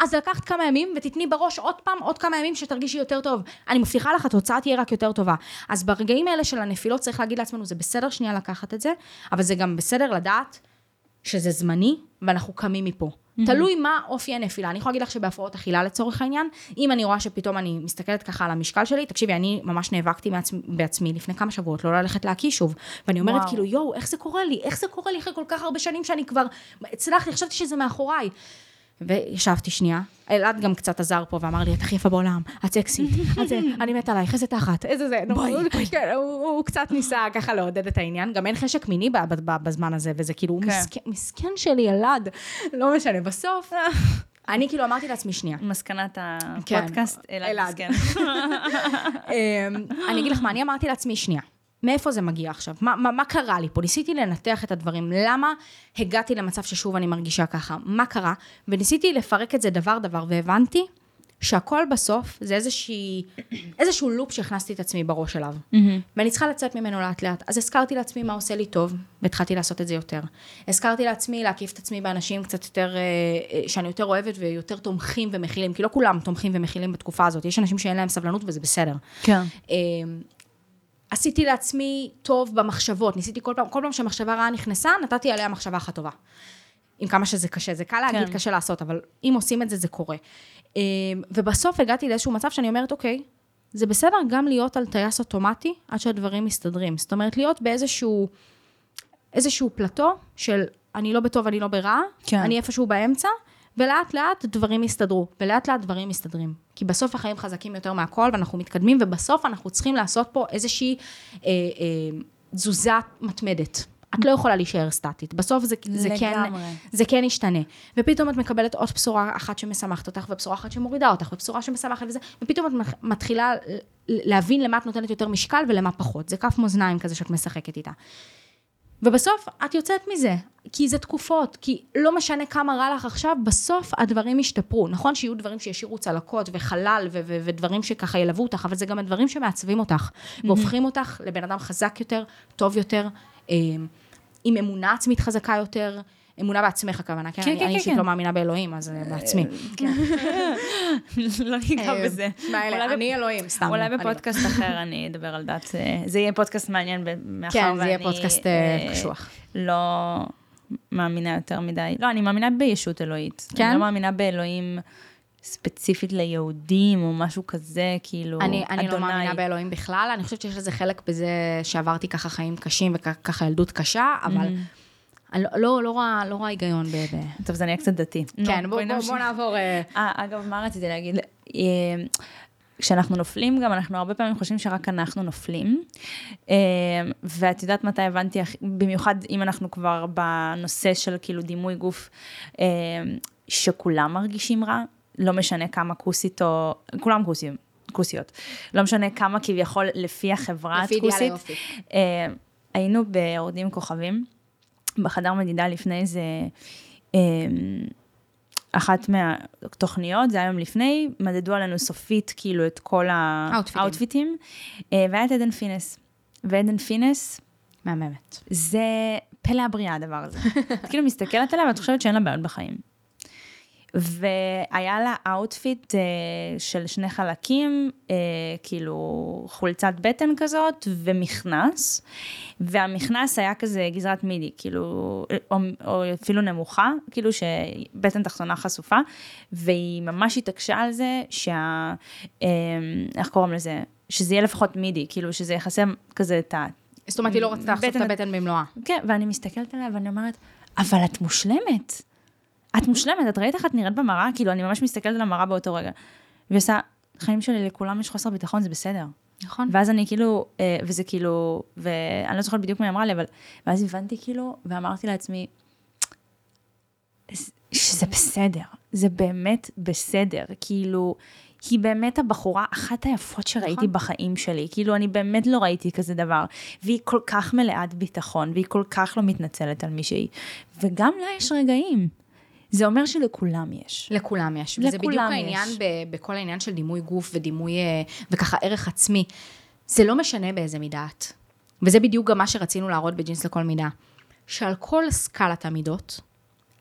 אז לקחת כמה ימים ותתני בראש עוד פעם עוד כמה ימים שתרגישי יותר טוב. אני מבטיחה לך, התוצאה תהיה רק יותר טובה. אז ברגעים האלה של הנפילות צריך להגיד לעצמנו, זה בסדר שנייה לקחת את זה, אבל זה גם בסדר לדעת שזה זמני, ואנחנו קמים מפה. Mm-hmm. תלוי מה אופי הנפילה. אני יכולה להגיד לך שבהפרעות אכילה לצורך העניין, אם אני רואה שפתאום אני מסתכלת ככה על המשקל שלי, תקשיבי, אני ממש נאבקתי מעצמי, בעצמי לפני כמה שבועות, לא ללכת להקיא שוב. ואני אומרת וואו. כאילו, יואו, איך זה קורה לי? איך זה קורה לי אחרי כל כך הרבה שנים שאני כבר הצלחתי, חשבתי שזה מאחוריי. וישבתי שנייה, אלעד גם קצת עזר פה ואמר לי, את הכי יפה בעולם, את סקסית, את זה, אני מתה עלייך, איזה תחת, איזה זה. נו, בואי, בואי. כן, הוא, קצת ניסה ככה לעודד את העניין, גם אין חשק מיני בזמן הזה, וזה כאילו, כן. מסכן, שלי, אלעד, לא משנה, בסוף, אני כאילו אמרתי לעצמי, שנייה, מסקנת כן. הפודקאסט, אלעד. אמ, אני אגיד לך מה, אני אמרתי לעצמי, שנייה, מאיפה זה מגיע עכשיו? מה, מה, מה קרה לי פה? ניסיתי לנתח את הדברים, למה הגעתי למצב ששוב אני מרגישה ככה? מה קרה? וניסיתי לפרק את זה דבר דבר, והבנתי שהכל בסוף זה איזושהי, איזשהו לופ שהכנסתי את עצמי בראש אליו. ואני צריכה לצאת ממנו לאט לאט. אז הזכרתי לעצמי מה עושה לי טוב, והתחלתי לעשות את זה יותר. הזכרתי לעצמי להקיף את עצמי באנשים קצת יותר, אה, אה, שאני יותר אוהבת ויותר תומכים ומכילים, כי לא כולם תומכים ומכילים בתקופה הזאת. יש אנשים שאין להם סבלנות וזה בסדר. כן. עשיתי לעצמי טוב במחשבות, ניסיתי כל פעם, כל פעם שמחשבה רעה נכנסה, נתתי עליה מחשבה אחת טובה. עם כמה שזה קשה, זה קל להגיד, כן. קשה לעשות, אבל אם עושים את זה, זה קורה. אה, ובסוף הגעתי לאיזשהו מצב שאני אומרת, אוקיי, זה בסדר גם להיות על טייס אוטומטי עד שהדברים מסתדרים. זאת אומרת, להיות באיזשהו איזשהו פלטו של אני לא בטוב, אני לא ברע, כן. אני איפשהו באמצע, ולאט לאט דברים יסתדרו, ולאט לאט דברים מסתדרים. כי בסוף החיים חזקים יותר מהכל, ואנחנו מתקדמים, ובסוף אנחנו צריכים לעשות פה איזושהי אה, אה, תזוזה מתמדת. את לא יכולה להישאר סטטית. בסוף זה, זה, כן. זה כן ישתנה. ופתאום את מקבלת עוד בשורה אחת שמשמחת אותך, ובשורה אחת שמורידה אותך, ובשורה שמשמחת וזה, ופתאום את מתחילה להבין למה את נותנת יותר משקל ולמה פחות. זה כף מאזניים כזה שאת משחקת איתה. ובסוף את יוצאת מזה, כי זה תקופות, כי לא משנה כמה רע לך עכשיו, בסוף הדברים ישתפרו. נכון שיהיו דברים שישאירו צלקות וחלל ו- ו- ודברים שככה ילוו אותך, אבל זה גם הדברים שמעצבים אותך, והופכים אותך לבן אדם חזק יותר, טוב יותר, אה, עם אמונה עצמית חזקה יותר. אמונה בעצמך הכוונה, כן? כן, כן, אני כן, אישית כן. לא מאמינה באלוהים, אז אה, בעצמי. לא ניגע אה, בזה. אני אלוהים, סתם. אולי לא. בפודקאסט אחר אני אדבר על דת. אה, זה יהיה פודקאסט מעניין, מאחר כן, ואני... זה יהיה פודקאסט אה, אה, קשוח. לא מאמינה יותר מדי. לא, אני מאמינה בישות אלוהית. כן? אני לא מאמינה באלוהים ספציפית ליהודים או משהו כזה, כאילו, אני, אני לא אדוני. מאמינה באלוהים בכלל, אני חושבת שיש לזה חלק בזה שעברתי ככה חיים קשים וככה ילדות קשה, אבל אני לא, לא, לא, רואה, לא רואה היגיון ב... טוב, זה נהיה קצת דתי. כן, נו, בוא, בוא, נעבור... אה, אה, אגב, מה רציתי להגיד? אה, כשאנחנו נופלים גם, אנחנו הרבה פעמים חושבים שרק אנחנו נופלים. ואת יודעת מתי הבנתי, במיוחד אם אנחנו כבר בנושא של כאילו דימוי גוף, שכולם מרגישים רע, לא משנה כמה כוסית או, כולם כוסים. כוסיות. לא משנה כמה כביכול לפי החברה את לפי אידיאל כוסית. היופי. היינו ביורדים כוכבים, בחדר מדידה לפני איזה... אמ, אחת מהתוכניות, זה היום לפני, מדדו עלינו סופית כאילו את כל האוטפיטים. אה, והיה את עדן פינס. ועדן פינס, מהממת. זה פלא הבריאה הדבר הזה. את כאילו מסתכלת עליה ואת חושבת שאין לה בעיות בחיים. והיה לה outfit אה, של שני חלקים, אה, כאילו חולצת בטן כזאת ומכנס, והמכנס היה כזה גזרת מידי, כאילו, או, או אפילו נמוכה, כאילו שבטן תחתונה חשופה, והיא ממש התעקשה על זה שה... אה, איך קוראים לזה? שזה יהיה לפחות מידי, כאילו שזה יחסם כזה את ה... זאת אומרת, היא לא רצתה לחשוף את בטן- הבטן במלואה. כן, ואני מסתכלת עליה ואני אומרת, אבל את מושלמת. את מושלמת, את ראית איך את נראית במראה? כאילו, אני ממש מסתכלת על המראה באותו רגע. והיא עושה, חיים שלי, לכולם יש חוסר ביטחון, זה בסדר. נכון. ואז אני כאילו, אה, וזה כאילו, ואני לא זוכרת בדיוק מה היא אמרה לי, אבל, ואז הבנתי כאילו, ואמרתי לעצמי, שזה בסדר, זה באמת בסדר, כאילו, היא באמת הבחורה, אחת היפות שראיתי נכון. בחיים שלי, כאילו, אני באמת לא ראיתי כזה דבר, והיא כל כך מלאת ביטחון, והיא כל כך לא מתנצלת על מי שהיא, וגם לה יש רגעים. זה אומר שלכולם יש. לכולם יש. וזה לכולם בדיוק העניין יש. ב- בכל העניין של דימוי גוף ודימוי, אה, וככה ערך עצמי. זה לא משנה באיזה מידה את. וזה בדיוק גם מה שרצינו להראות בג'ינס לכל מידה. שעל כל סקלת המידות,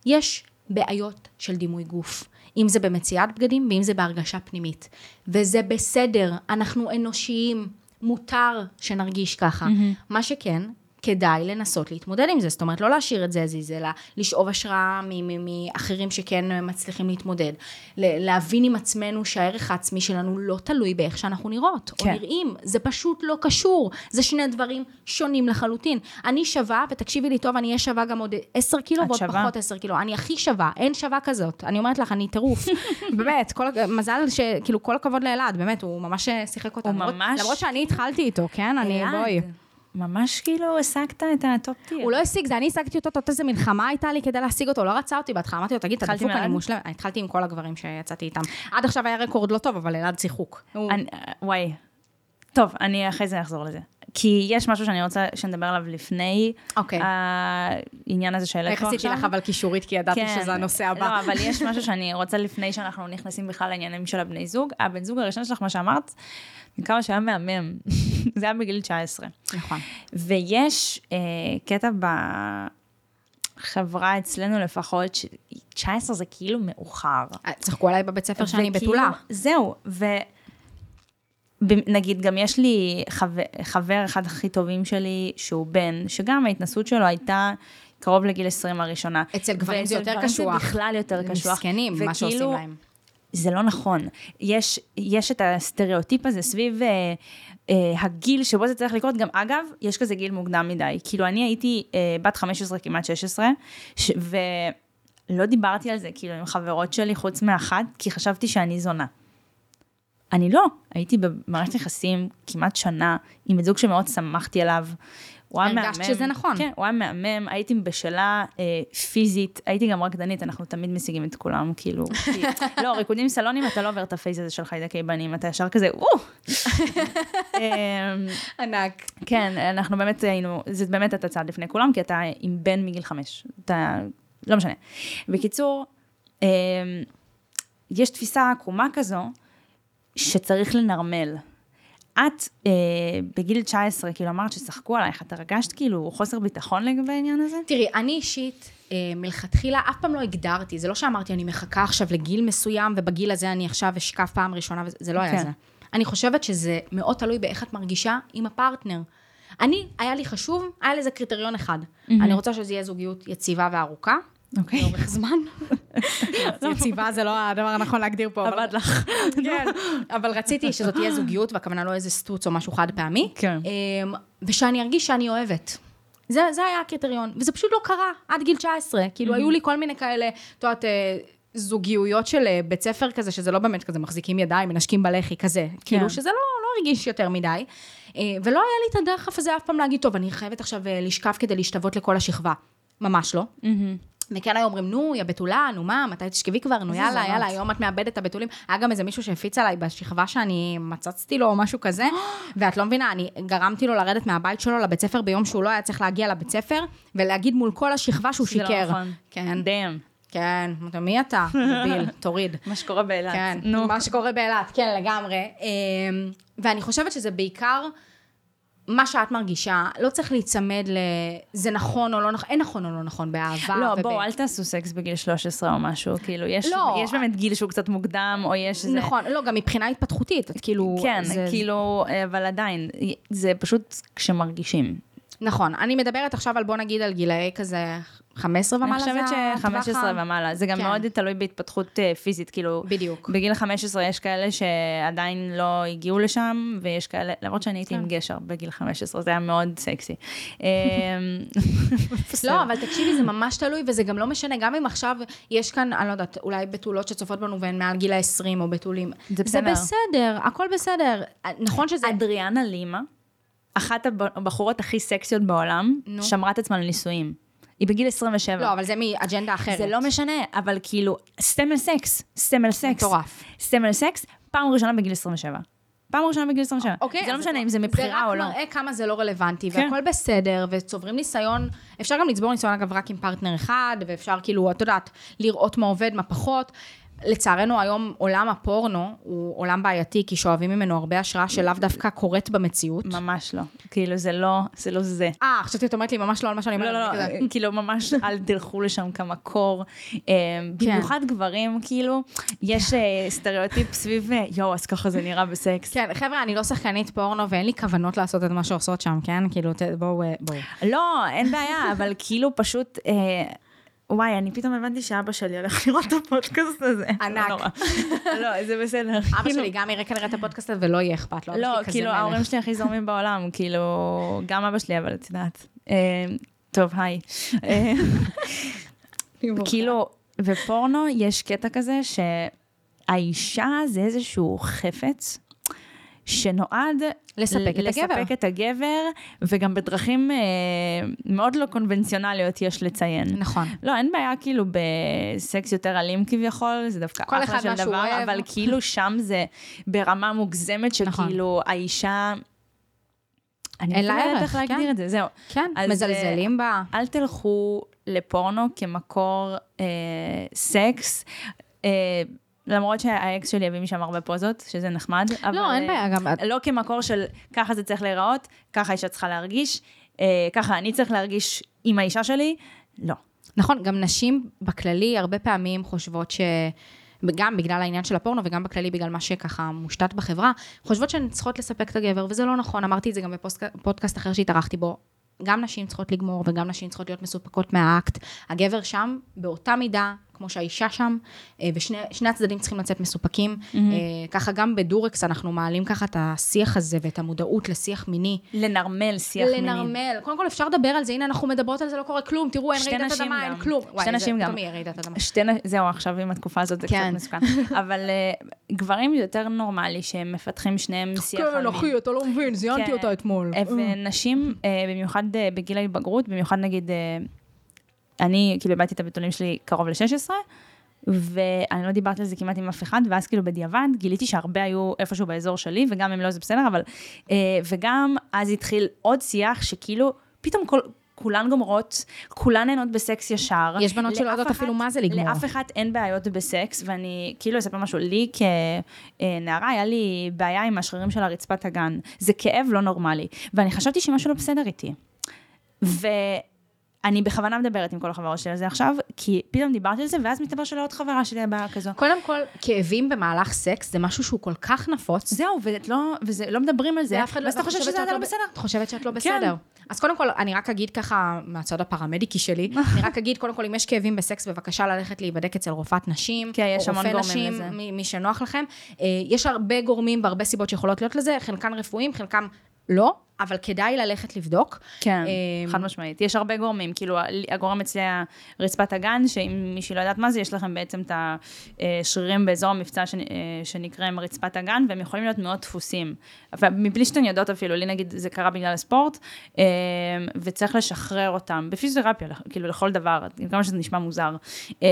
יש בעיות של דימוי גוף. אם זה במציאת בגדים ואם זה בהרגשה פנימית. וזה בסדר, אנחנו אנושיים, מותר שנרגיש ככה. מה שכן, כדאי לנסות להתמודד עם זה. זאת אומרת, לא להשאיר את זה עזיז, אלא לשאוב השראה מאחרים שכן מצליחים להתמודד. להבין עם עצמנו שהערך העצמי שלנו לא תלוי באיך שאנחנו נראות, כן. או נראים. זה פשוט לא קשור. זה שני דברים שונים לחלוטין. אני שווה, ותקשיבי לי טוב, אני אהיה שווה גם עוד 10 קילו ועוד שווה. פחות 10 קילו. אני הכי שווה, אין שווה כזאת. אני אומרת לך, אני טירוף. באמת, כל, מזל ש... כאילו, כל הכבוד לאלעד, באמת, הוא ממש שיחק אותה. הוא למרות- ממש- למרות שאני התחלתי איתו, כן? אני, בואי. ממש כאילו השגת את ה top tier. הוא לא השיג, זה אני השגתי אותו, יודעת איזה מלחמה הייתה לי כדי להשיג אותו, לא רצה אותי בהתחלה, אמרתי לו, תגיד, אתה דפוק, אני? מושלמת. התחלתי עם כל הגברים שיצאתי איתם. עד עכשיו היה רקורד לא טוב, אבל אלעד שיחוק. וואי. טוב, אני אחרי זה אחזור לזה. כי יש משהו שאני רוצה שנדבר עליו לפני אוקיי. העניין הזה שהעלית איך פה עשיתי עכשיו. לך אבל קישורית, כי ידעתי שזה הנושא הבא. לא, אבל יש משהו שאני רוצה לפני שאנחנו נכנסים בכלל לעניינים של הבני זוג. הבן זוג הראשון שלך, מה שאמרת, כמה שהיה מהמם. זה היה בגיל 19. נכון. ויש אה, קטע בחברה אצלנו לפחות, ש- 19 זה כאילו מאוחר. צחקו עליי בבית ספר שאני וכאילו- בתולה. זהו, ונגיד גם יש לי חבר, חבר אחד הכי טובים שלי, שהוא בן, שגם ההתנסות שלו הייתה קרוב לגיל 20 הראשונה. אצל גברים זה יותר גברים קשוח. זה בכלל יותר קשוח. מסכנים, מה שעושים להם. זה לא נכון. יש, יש את הסטריאוטיפ הזה סביב אה, אה, הגיל שבו זה צריך לקרות. גם אגב, יש כזה גיל מוקדם מדי. כאילו, אני הייתי אה, בת 15, כמעט 16, ש, ולא דיברתי על זה כאילו עם חברות שלי חוץ מאחת, כי חשבתי שאני זונה. אני לא, הייתי במערכת יחסים כמעט שנה עם בן זוג שמאוד שמחתי עליו. הוא היה מהמם. הרגשת שזה נכון. כן, הוא היה מהמם, הייתי בשלה אה, פיזית, הייתי גם רקדנית, אנחנו תמיד משיגים את כולם, כאילו. כי, לא, ריקודים סלונים, אתה לא עובר את הפייס הזה של חיידקי בנים, אתה ישר כזה, וואו. אמ, ענק. כן, אנחנו באמת היינו, זה באמת אתה צעד לפני כולם, כי אתה עם בן מגיל חמש. אתה, לא משנה. בקיצור, אמ, יש תפיסה עקומה כזו, שצריך לנרמל. את אה, בגיל 19, כאילו אמרת ששחקו עלייך, את הרגשת כאילו חוסר ביטחון לגבי העניין הזה? תראי, אני אישית, אה, מלכתחילה, אף פעם לא הגדרתי, זה לא שאמרתי, אני מחכה עכשיו לגיל מסוים, ובגיל הזה אני עכשיו אשקף פעם ראשונה, וזה- זה לא היה כן. זה. אני חושבת שזה מאוד תלוי באיך את מרגישה עם הפרטנר. אני, היה לי חשוב, היה לזה קריטריון אחד. אני רוצה שזה יהיה זוגיות יציבה וארוכה, אוקיי. לאורך זמן. יציבה זה לא הדבר הנכון להגדיר פה. עבד לך. כן, אבל רציתי שזאת תהיה זוגיות, והכוונה לא איזה סטוץ או משהו חד פעמי. כן. אמ, ושאני ארגיש שאני אוהבת. זה, זה היה הקריטריון, וזה פשוט לא קרה עד גיל 19. כאילו, היו לי כל מיני כאלה, את יודעת, אה, זוגיות של אה, בית ספר כזה, שזה לא באמת כזה מחזיקים ידיים, מנשקים בלחי, כזה. כאילו, שזה לא, לא הרגיש יותר מדי. אה, ולא היה לי את הדחף הזה אף פעם להגיד, טוב, אני חייבת עכשיו לשכב כדי להשתוות לכל השכבה. ממש לא. וכן היו אומרים, נו, יא בתולה, נו מה, מתי תשכבי כבר, נו יאללה. יאללה, היום את מאבדת את הבתולים. היה גם איזה מישהו שהפיץ עליי בשכבה שאני מצצתי לו או משהו כזה, ואת לא מבינה, אני גרמתי לו לרדת מהבית שלו לבית ספר ביום שהוא לא היה צריך להגיע לבית ספר, ולהגיד מול כל השכבה שהוא לא שיקר. נכון. כן, דאם. כן, מי אתה? דביל, תוריד. מה שקורה באילת. כן. מה שקורה באילת, כן, לגמרי. אמ, ואני חושבת שזה בעיקר מה שאת מרגישה, לא צריך להיצמד ל... זה נכון או לא נכון, אין נכון או לא נכון באהבה. לא, וב- בואו, אל תעשו סקס בגיל 13 או משהו, כאילו, יש, לא. יש באמת גיל שהוא קצת מוקדם, או יש איזה... נכון, לא, גם מבחינה התפתחותית, את כאילו... כן, זה- כאילו, אבל עדיין, זה פשוט כשמרגישים. נכון, אני מדברת עכשיו על, בוא נגיד, על גילאי כזה 15 ומעלה. אני חושבת זה הטווח ש-15 ה- ומעלה, זה גם כן. מאוד תלוי בהתפתחות אה, פיזית, כאילו, בדיוק. בגיל 15 יש כאלה שעדיין לא הגיעו לשם, ויש כאלה, למרות שאני הייתי עם גשר בגיל 15, זה היה מאוד סקסי. אמ, לא, אבל תקשיבי, זה ממש תלוי, וזה גם לא משנה, גם אם עכשיו יש כאן, אני לא יודעת, אולי בתולות שצופות בנו והן מעל גיל ה-20 או בתולים. זה זה בסדר. בסדר, הכל בסדר. נכון שזה... אדריאנה לימה, אחת הב- הבחורות הכי סקסיות בעולם. שמרה את עצמה לנישואים. היא בגיל 27. לא, אבל זה מאג'נדה אחרת. זה לא משנה, אבל כאילו, סמל סקס, סמל סקס. מטורף. סמל סקס, פעם ראשונה בגיל 27. פעם ראשונה בגיל 27. אוקיי, זה לא משנה אם זה מבחירה או לא. זה רק מראה כמה זה לא רלוונטי, כן. והכל בסדר, וצוברים ניסיון, אפשר גם לצבור ניסיון אגב רק עם פרטנר אחד, ואפשר כאילו, את יודעת, לראות מה עובד, מה פחות. לצערנו היום עולם הפורנו הוא עולם בעייתי, כי שואבים ממנו הרבה השראה שלאו דווקא קורית במציאות. ממש לא. כאילו, זה לא, זה לא זה. אה, חשבתי את אומרת לי ממש לא על מה שאני לא, אומרת. לא, כזה. לא, כאילו ממש אל תלכו לשם כמקור. אה, במיוחד גברים, כאילו, יש אה, סטריאוטיפ סביב, יואו, אז ככה זה נראה בסקס. כן, חבר'ה, אני לא שחקנית פורנו ואין לי כוונות לעשות את מה שעושות שם, כן? כאילו, בואו, בואו. לא, אין בעיה, אבל כאילו פשוט... וואי, אני פתאום הבנתי שאבא שלי הולך לראות את הפודקאסט הזה. ענק. לא נורא. לא, זה בסדר. אבא כאילו- שלי גם יראה כנראה את הפודקאסט הזה ולא יהיה אכפת לו. לא, כאילו. ההורים שלי הכי זורמים בעולם, כאילו, גם אבא שלי, אבל את יודעת. אה, טוב, היי. אה, כאילו, ופורנו, יש קטע כזה שהאישה זה איזשהו חפץ. שנועד לספק את הגבר. לספק את הגבר, וגם בדרכים אה, מאוד לא קונבנציונליות יש לציין. נכון. לא, אין בעיה כאילו בסקס יותר אלים כביכול, זה דווקא כל אחלה אחד של דבר, אוהב. אבל כאילו שם זה ברמה מוגזמת, נכון. שכאילו האישה... אני אין לה אפילו לא יודעת ערך, איך להגדיר כן. את זה, זהו. כן, אז, מזלזלים בה. אל תלכו לפורנו כמקור אה, סקס. אה, למרות שהאקס שלי הביא משם הרבה פוזות, שזה נחמד. אבל, לא, אין בעיה, גם... לא כמקור של ככה זה צריך להיראות, ככה האישה צריכה להרגיש, אה, ככה אני צריך להרגיש עם האישה שלי, לא. נכון, גם נשים בכללי הרבה פעמים חושבות ש... גם בגלל העניין של הפורנו וגם בכללי בגלל מה שככה מושתת בחברה, חושבות שהן צריכות לספק את הגבר, וזה לא נכון, אמרתי את זה גם בפודקאסט אחר שהתארחתי בו. גם נשים צריכות לגמור וגם נשים צריכות להיות מסופקות מהאקט. הגבר שם באותה מידה, כמו שהאישה שם, אה, ושני שני הצדדים צריכים לצאת מסופקים. Mm-hmm. ככה גם בדורקס אנחנו מעלים ככה את השיח הזה ואת המודעות לשיח מיני. לנרמל שיח מיני. לנרמל. קודם כל אפשר לדבר על זה, הנה אנחנו מדברות על זה, לא קורה כלום, תראו, אין רעידת נשים אדמה, גם. אין כלום. שתי נשים גם. פתאום יהיה רעידת אדמה. שתי, נ- זהו, עכשיו עם התקופה הזאת זה כן. קצת מסוכן. אבל uh, גברים יותר נורמלי, שהם מפתחים שניהם שיח על מין. אתה לא מבין, זיינתי כן. אותה אתמול. אה, ונשים, אה, במיוחד אה, בגיל ההתבגרות, במיוחד נגיד, אה, אני כאילו איבדתי את הבתולים שלי קרוב ל-16, ואני לא דיברתי על זה כמעט עם אף אחד, ואז כאילו בדיעבד גיליתי שהרבה היו איפשהו באזור שלי, וגם אם לא זה בסדר, אבל... אה, וגם אז התחיל עוד שיח שכאילו, פתאום כל... כולן גומרות, כולן נהנות בסקס ישר. יש בנות שלא יודעות אפילו מה זה לגמור. לאף אחת אין בעיות בסקס, ואני כאילו אספר משהו, לי כנערה היה לי בעיה עם השרירים של הרצפת הגן. זה כאב לא נורמלי, ואני חשבתי שמשהו לא בסדר איתי. ואני בכוונה מדברת עם כל החברות שלי על זה עכשיו, כי פתאום דיברתי על זה, ואז מסתבר שלעוד חברה שלי היה בעיה כזו. קודם כל, כאבים במהלך סקס זה משהו שהוא כל כך נפוץ. זהו, ואת לא, וזה, לא מדברים על זה, ואף אחד לא- ואז אתה חושב שזה עדיין לא בסדר. את חושבת שאת לא כן. בסדר. אז קודם כל, אני רק אגיד ככה, מהצד הפרמדיקי שלי, אני רק אגיד, קודם כל, אם יש כאבים בסקס, בבקשה ללכת להיבדק אצל רופאת נשים, כן, יש המון גורמים נשים, לזה. מי, מי שנוח לכם. אה, יש הרבה גורמים והרבה סיבות שיכולות להיות לזה, חלקן רפואיים, חלקם לא, אבל כדאי ללכת לבדוק. כן, אה, חד משמעית. יש הרבה גורמים, כאילו, הגורם אצלי רצפת הגן, שאם מישהי לא יודעת מה זה, יש לכם בעצם את השרירים באזור המבצע אה, שנקראים רצפת הגן, והם יכולים להיות מאוד דפוסים. מבלי שאתן יודעות אפילו, לי נגיד זה קרה בגלל הספורט, אה, וצריך לשחרר אותם, בפיזיותרפיה, כאילו לכל דבר, עם כמה שזה נשמע מוזר, אה,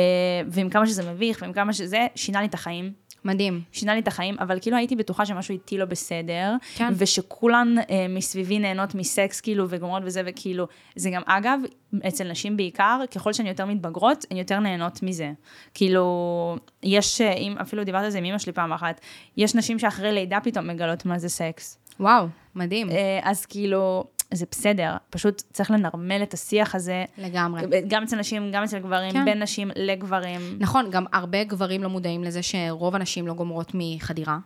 ועם כמה שזה מביך, ועם כמה שזה, שינה לי את החיים. מדהים. שינה לי את החיים, אבל כאילו הייתי בטוחה שמשהו איתי לא בסדר, כן. ושכולן אה, מסביבי נהנות מסקס כאילו וגומרות וזה, וכאילו, זה גם אגב, אצל נשים בעיקר, ככל שהן יותר מתבגרות, הן יותר נהנות מזה. כאילו, יש, אה, אם, אפילו דיברתי על זה עם אמא שלי פעם אחת, יש נשים שאחרי לידה פתאום מגלות מה זה סקס. וואו, מדהים. אה, אז כאילו, זה בסדר, פשוט צריך לנרמל את השיח הזה. לגמרי. גם אצל נשים, גם אצל גברים, כן. בין נשים לגברים. נכון, גם הרבה גברים לא מודעים לזה שרוב הנשים לא גומרות מחדירה.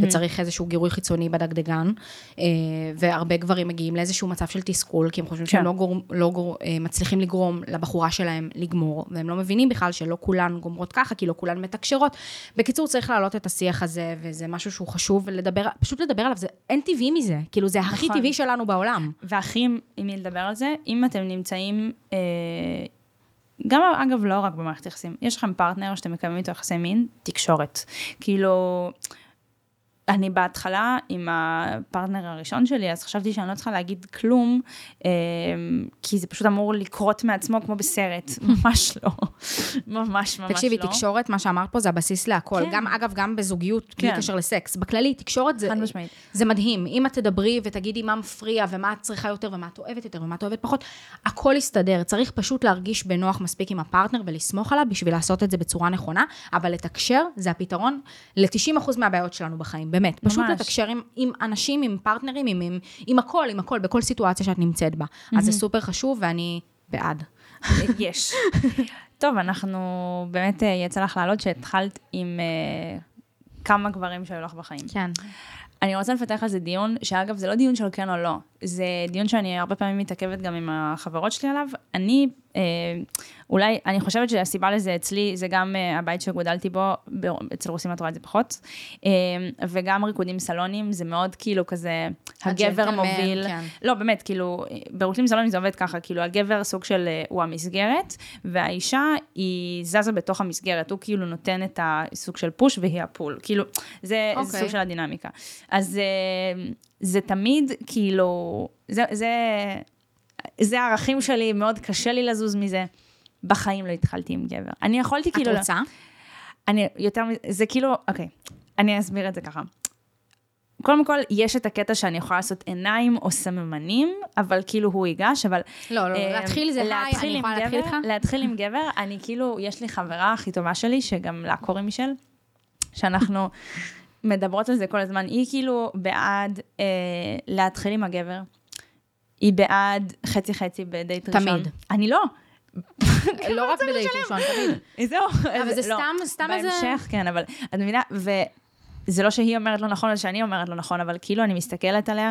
וצריך איזשהו גירוי חיצוני בדגדגן, אה, והרבה גברים מגיעים לאיזשהו מצב של תסכול, כי הם חושבים שהם כן. לא, גור, לא גור, אה, מצליחים לגרום לבחורה שלהם לגמור, והם לא מבינים בכלל שלא כולן גומרות ככה, כי לא כולן מתקשרות. בקיצור, צריך להעלות את השיח הזה, וזה משהו שהוא חשוב, ולדבר, פשוט לדבר עליו, זה אין טבעי מזה, כאילו זה הכי נכון. טבעי שלנו בעולם. והכי, אם נדבר על זה, אם אתם נמצאים, אה, גם אגב, לא רק במערכת יחסים, יש לכם פרטנר שאתם מקיימים איתו יחסי מין, תקשורת. כאילו, אני בהתחלה עם הפרטנר הראשון שלי, אז חשבתי שאני לא צריכה להגיד כלום, אה, כי זה פשוט אמור לקרות מעצמו כמו בסרט. ממש לא. ממש ממש לא. תקשיבי, תקשורת, מה שאמרת פה, זה הבסיס להכל. כן. גם, אגב, גם בזוגיות, בלי כן. קשר לסקס. בכללי, תקשורת זה... חד משמעית. זה מדהים. אם את תדברי ותגידי מה מפריע, ומה את צריכה יותר, ומה את אוהבת יותר, ומה את אוהבת פחות, הכל יסתדר. צריך פשוט להרגיש בנוח מספיק עם הפרטנר ולסמוך עליו בשביל לעשות את זה בצורה נכונה, אבל לתקשר זה הפתרון ל-90% מהבעיות שלנו בחיים, באמת. פשוט ממש. לתקשר עם, עם אנשים, עם פרטנרים, עם, עם, עם הכל, עם הכל, בכל סיטואציה שאת נמצאת בה. אז זה סופר חשוב, ואני בעד. יש. טוב, אנחנו, באמת אה, יצא לך לעלות שהתחלת עם אה, כמה גברים שהיו לך בחיים. כן. אני רוצה לפתח על זה דיון, שאגב, זה לא דיון של כן או לא, זה דיון שאני הרבה פעמים מתעכבת גם עם החברות שלי עליו. אני, אה, אולי, אני חושבת שהסיבה לזה אצלי, זה גם אה, הבית שגודלתי בו, אצל רוסים את רואה את זה פחות, אה, וגם ריקודים סלונים, זה מאוד כאילו כזה, הגבר מוביל. כן. לא, באמת, כאילו, בריקודים סלונים זה עובד ככה, כאילו, הגבר סוג של, אה, הוא המסגרת, והאישה היא זזה בתוך המסגרת, הוא כאילו נותן את הסוג של פוש והיא הפול. כאילו, זה, זה אוקיי. סוג של הדינמיקה. אז אה, זה תמיד, כאילו, זה, זה, זה הערכים שלי, מאוד קשה לי לזוז מזה. בחיים לא התחלתי עם גבר. אני יכולתי את כאילו... רוצה? אני יותר, מ- זה כאילו, אוקיי, אני אסביר את זה ככה. קודם כל, יש את הקטע שאני יכולה לעשות עיניים או סממנים, אבל כאילו הוא ייגש, אבל... לא, לא, אה, להתחיל זה היי, אני יכולה גבר- להתחיל איתך? להתחיל עם גבר, אני כאילו, יש לי חברה הכי טובה שלי, שגם לה קוראים מישל, שאנחנו מדברות על זה כל הזמן. היא כאילו בעד אה, להתחיל עם הגבר. היא בעד חצי-חצי בדייט תמיד. ראשון. אני לא. לא רק בדייט ראשון, תמיד. זהו. אבל זה לא. סתם- סתם איזה- בהמשך, כן, אבל את מבינה, וזה לא שהיא אומרת לא נכון, או שאני אומרת לא נכון, אבל כאילו אני מסתכלת עליה,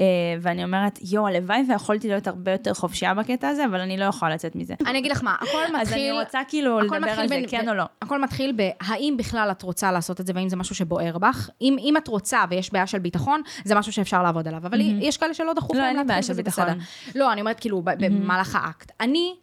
אה, ואני אומרת, יואו, הלוואי ויכולתי להיות הרבה יותר חופשייה בקטע הזה, אבל אני לא יכולה לצאת מזה. אני אגיד לך מה, הכל מתחיל... אז אני רוצה כאילו לדבר על זה, בין- כן ב- או לא. הכל מתחיל בהאם בכלל את רוצה לעשות את זה, והאם זה משהו שבוער בך. אם, אם את רוצה ויש בעיה של ביטחון, זה משהו שאפשר לעבוד עליו. אבל יש כאלה שלא דחוף לא, להם להתחיל, וזה. בסדר. לא, אני אומרת כאילו, במהלך האקט. אני,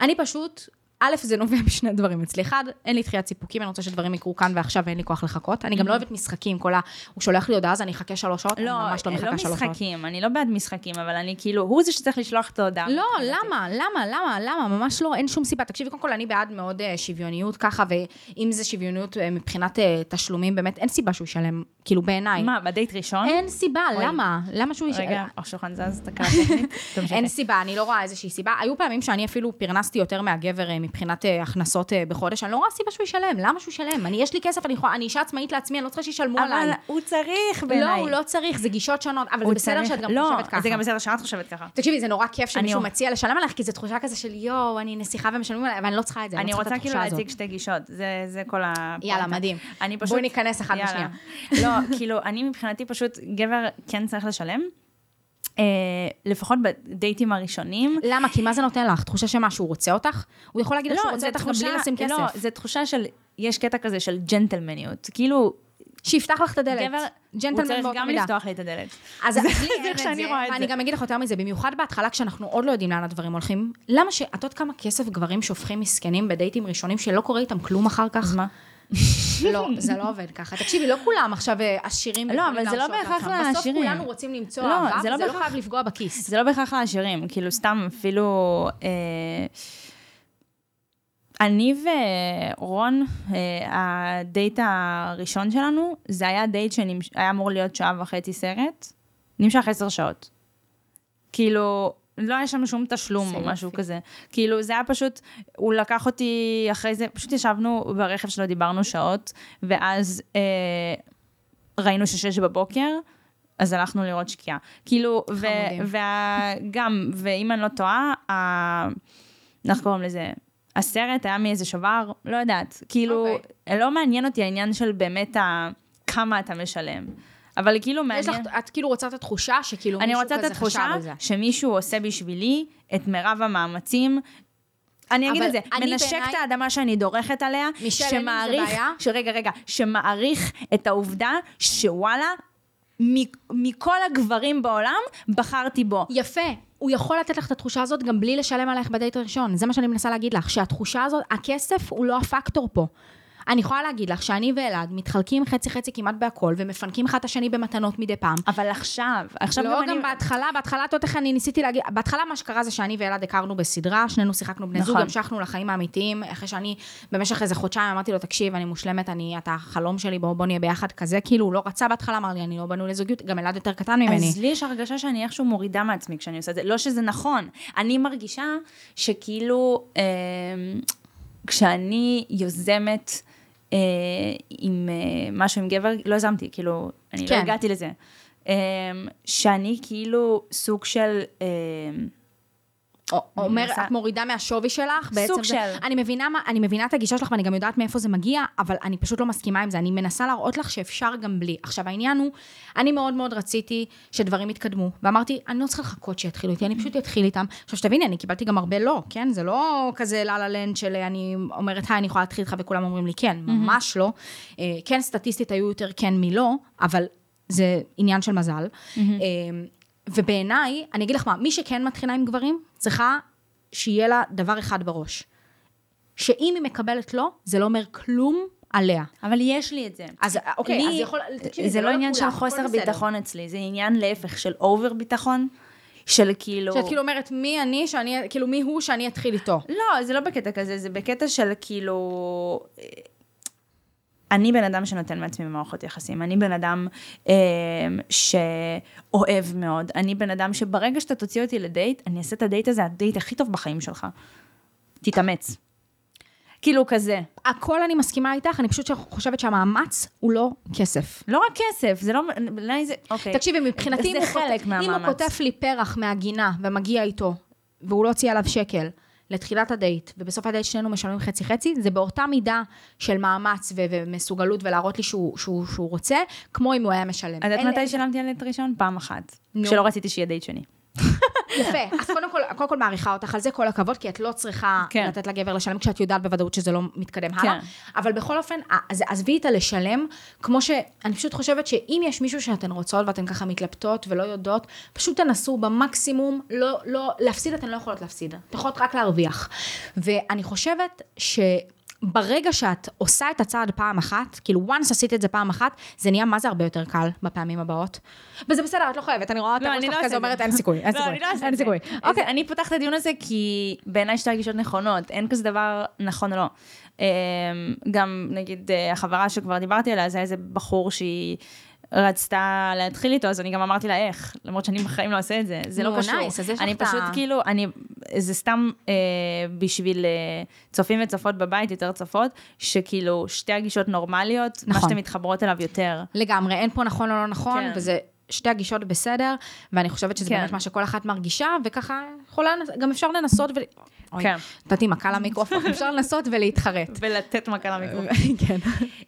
אני פשוט... א', זה נובע משני דברים אצלי. אחד, אין לי דחיית סיפוקים, אני רוצה שדברים יקרו כאן ועכשיו ואין לי כוח לחכות. אני גם לא אוהבת משחקים, כל ה... הוא שולח לי הודעה, אז אני אחכה שלוש שעות, אני לא, ממש לא לא מחכה שלוש שעות. משחקים, אני לא בעד משחקים, אבל אני כאילו, הוא זה שצריך לשלוח את ההודעה. לא. למה? למה? למה? למה? ממש לא, אין שום סיבה. תקשיבי, קודם כל, אני בעד מאוד אה, שוויוניות ככה, ואם זה שוויוניות אה, מבחינת אה, תשלומים, באמת, אין סיבה שהוא ישלם, כאילו, בעיניי. מה, בדייט ראשון? אין סיבה, אוי. למה? למה שהוא ישלם? רגע, השולחן זז. תמשיכי. אין סיבה, אני לא רואה איזושהי סיבה. היו פעמים שאני אפילו פרנסתי יותר מהגבר אה, מבחינת אה, הכנסות אה, בחודש, אני לא רואה סיבה שהוא ישלם. למה שהוא ישלם? אני, יש לי כסף, אני יכולה, אני אישה עצמאית לעצמי, אני לא צריכה שישלמו עליי. אבל הוא צריך לא, בעיניי. הוא לא צריך, זה גישות שונות, אבל זה בסדר שאת גם לא, חושבת ככה. זה גם בסדר שאת חושבת ככה. תקשיבי, זה נורא כיף שמישהו אני- מציע לשלם עליך, כי זו תחושה כזה של יואו, אני נסיכה ומשלמים עליי, אבל אני לא צריכה את זה, אני לא צריכה רוצה כאילו. להציג שתי גישות, זה, זה כל ה... יאללה, מדהים. אני פשוט... בואי ניכנס אחת יאללה. לא, כאילו, אני מבחינתי פשוט, גבר כן צריך לשלם. אה, לפחות בדייטים הראשונים. למה? כי מה זה נותן לך? תחושה שמה, שהוא רוצה אותך? הוא יכול להגיד לך שהוא רוצה אותך גם בלי לשים כסף. לא, זה תחושה של, יש קטע כזה של ג'נטלמניות. כאילו, שיפתח לך את הדלת. גבר, הוא ג'נטלמן צריך באותה גם מידה. לפתוח לי את הדלת. אז זה- לי אין איך את שאני זה, רואה את ואני זה. גם אגיד לך יותר מזה, במיוחד בהתחלה כשאנחנו עוד לא יודעים לאן הדברים הולכים, למה ש... את יודעת כמה כסף גברים שופכים מסכנים בדייטים ראשונים שלא קורה איתם כלום אחר כך? מה? לא, זה לא עובד ככה. תקשיבי, לא כולם עכשיו אה, עשירים. לא, ויכולים אבל זה לא בהכרח לעצמם. בסוף לעשירים. כולנו רוצים למצוא לא, אהבה, זה לא לא חייב לפגוע בכיס. זה לא בהכרח לעשירים, כאילו סתם אפילו... אה, אני ורון, אה, הדייט הראשון שלנו, זה היה דייט שהיה אמור להיות שעה וחצי סרט, נמשך עשר שעות. כאילו, לא היה שם שום תשלום או משהו יופי. כזה. כאילו, זה היה פשוט, הוא לקח אותי אחרי זה, פשוט ישבנו ברכב שלו, דיברנו שעות, ואז אה, ראינו ששש בבוקר, אז הלכנו לראות שקיעה. כאילו. וגם, ואם אני לא טועה, איך קוראים לזה? הסרט היה מאיזה שובר, לא יודעת. כאילו, אוקיי. לא מעניין אותי העניין של באמת ה... כמה אתה משלם. אבל כאילו יש מעניין... לך, את כאילו רוצה את התחושה שכאילו אני מישהו רוצה את כזה התחושה חשב על זה. שמישהו עושה בשבילי את מירב המאמצים. אני אגיד את זה, אני מנשק בעיניי- את האדמה שאני דורכת עליה, שמעריך? שרגע, רגע, שמעריך את העובדה שוואלה, מכל הגברים בעולם, בחרתי בו. יפה. הוא יכול לתת לך את התחושה הזאת גם בלי לשלם עלייך בדייט הראשון. זה מה שאני מנסה להגיד לך, שהתחושה הזאת, הכסף הוא לא הפקטור פה. אני יכולה להגיד לך שאני ואלעד מתחלקים חצי-חצי כמעט בהכל, ומפנקים אחד את השני במתנות מדי פעם. אבל עכשיו, עכשיו לא, גם גם אני... בהתחלה, בהתחלה, את איך אני ניסיתי להגיד, בהתחלה מה שקרה זה שאני ואלעד הכרנו בסדרה, שנינו שיחקנו בני זוג, נכון. המשכנו לחיים האמיתיים, אחרי שאני במשך איזה חודשיים אמרתי לו, תקשיב, אני מושלמת, אני, אתה החלום שלי, בוא, בוא נהיה ביחד כזה, כאילו, הוא לא רצה בהתחלה, אמר לי, אני לא בנוי לזוגיות, גם אלעד יותר קטן ממני. אז לי יש הרגשה שאני איכשהו מורידה מעצמי כשאני עושה את זה. לא שזה נכון. אני מרגישה שכאילו, אה, כשאני יוזמת עם אה, משהו עם גבר, לא יזמתי, כאילו, אני כן. לא הגעתי לזה. אה, שאני כאילו סוג של... או- אומר, את מורידה מהשווי שלך, בעצם סוג זה, של. אני מבינה, אני מבינה את הגישה שלך ואני גם יודעת מאיפה זה מגיע, אבל אני פשוט לא מסכימה עם זה, אני מנסה להראות לך שאפשר גם בלי. עכשיו העניין הוא, אני מאוד מאוד רציתי שדברים יתקדמו, ואמרתי, אני לא צריכה לחכות שיתחילו איתי, אני פשוט אתחיל איתם. עכשיו שתביני, אני קיבלתי גם הרבה לא, כן? זה לא כזה לה לה לנד של אני אומרת, היי, אני יכולה להתחיל איתך וכולם אומרים לי כן, ממש לא. אה, כן, סטטיסטית היו יותר כן מלא, אבל זה עניין של מזל. אה, ובעיניי, אני אגיד לך מה, מי שכן מתחילה עם גברים, צריכה שיהיה לה דבר אחד בראש. שאם היא מקבלת לא, זה לא אומר כלום עליה. אבל יש לי את זה. אז אוקיי, לי- אז יכול, תקשיבי, זה לא עניין של חוסר. ביטחון אצלי, זה עניין להפך של אובר ביטחון, של כאילו... שאת כאילו אומרת, מי אני, שאני, כאילו, מי הוא שאני אתחיל איתו. לא, זה לא בקטע כזה, זה בקטע של כאילו... אני בן אדם שנותן מעצמי במערכות יחסים, אני בן אדם אה, שאוהב מאוד, אני בן אדם שברגע שאתה תוציא אותי לדייט, אני אעשה את הדייט הזה, הדייט הכי טוב בחיים שלך. תתאמץ. כאילו כזה. הכל אני מסכימה איתך, אני פשוט חושבת שהמאמץ הוא לא כסף. לא רק כסף, זה לא... אולי זה... אוקיי. תקשיבי, מבחינתי, זה חלק כותב- אם הוא מהמאמץ. כותב לי פרח מהגינה ומגיע איתו, והוא לא הוציא עליו שקל, לתחילת הדייט, ובסוף הדייט שנינו משלמים חצי-חצי, זה באותה מידה של מאמץ ו- ומסוגלות ולהראות לי שהוא, שהוא, שהוא רוצה, כמו אם הוא היה משלם. את יודעת מתי שילמתי על דייט ראשון? פעם אחת. נו. כשלא רציתי שיהיה דייט שני. יפה, אז קודם כל, קודם כל מעריכה אותך על זה, כל הכבוד, כי את לא צריכה כן. לתת לגבר לשלם כשאת יודעת בוודאות שזה לא מתקדם הלאה. כן. אבל בכל אופן, אז עזבי את הלשלם, כמו שאני פשוט חושבת שאם יש מישהו שאתן רוצות ואתן ככה מתלבטות ולא יודעות, פשוט תנסו במקסימום, לא, לא, להפסיד אתן לא יכולות להפסיד, אתן יכולות רק להרוויח. ואני חושבת ש... ברגע שאת עושה את הצעד פעם אחת, כאילו once עשית את זה פעם אחת, זה נהיה מה זה הרבה יותר קל בפעמים הבאות. וזה בסדר, את לא חייבת, אני רואה את הראש שלך כזה אומרת, אין סיכוי, אין לא, סיכוי, אני לא אין. סיכוי. אוקיי, אני פותחת את הדיון הזה כי בעיניי שתי הגישות נכונות, אין כזה דבר נכון או לא. אמ, גם נגיד אה, החברה שכבר דיברתי עליה, זה איזה בחור שהיא רצתה להתחיל איתו, אז אני גם אמרתי לה איך, למרות שאני בחיים לא אעשה את זה, זה לא קשור. נייס, אז יש לך אני את ה- פשוט כאילו, אני, זה סתם אה, בשביל אה, צופים וצופות בבית, יותר צופות, שכאילו שתי הגישות נורמליות, מה נכון. שאתן מתחברות אליו יותר. לגמרי, אין פה נכון או לא נכון, כן. וזה שתי הגישות בסדר, ואני חושבת שזה כן. באמת מה שכל אחת מרגישה, וככה יכולה, גם אפשר לנסות ול... אוי, כן. נתתי מכה למיקרופון, אפשר לנסות ולהתחרט. ולתת מכה למיקרופון. כן.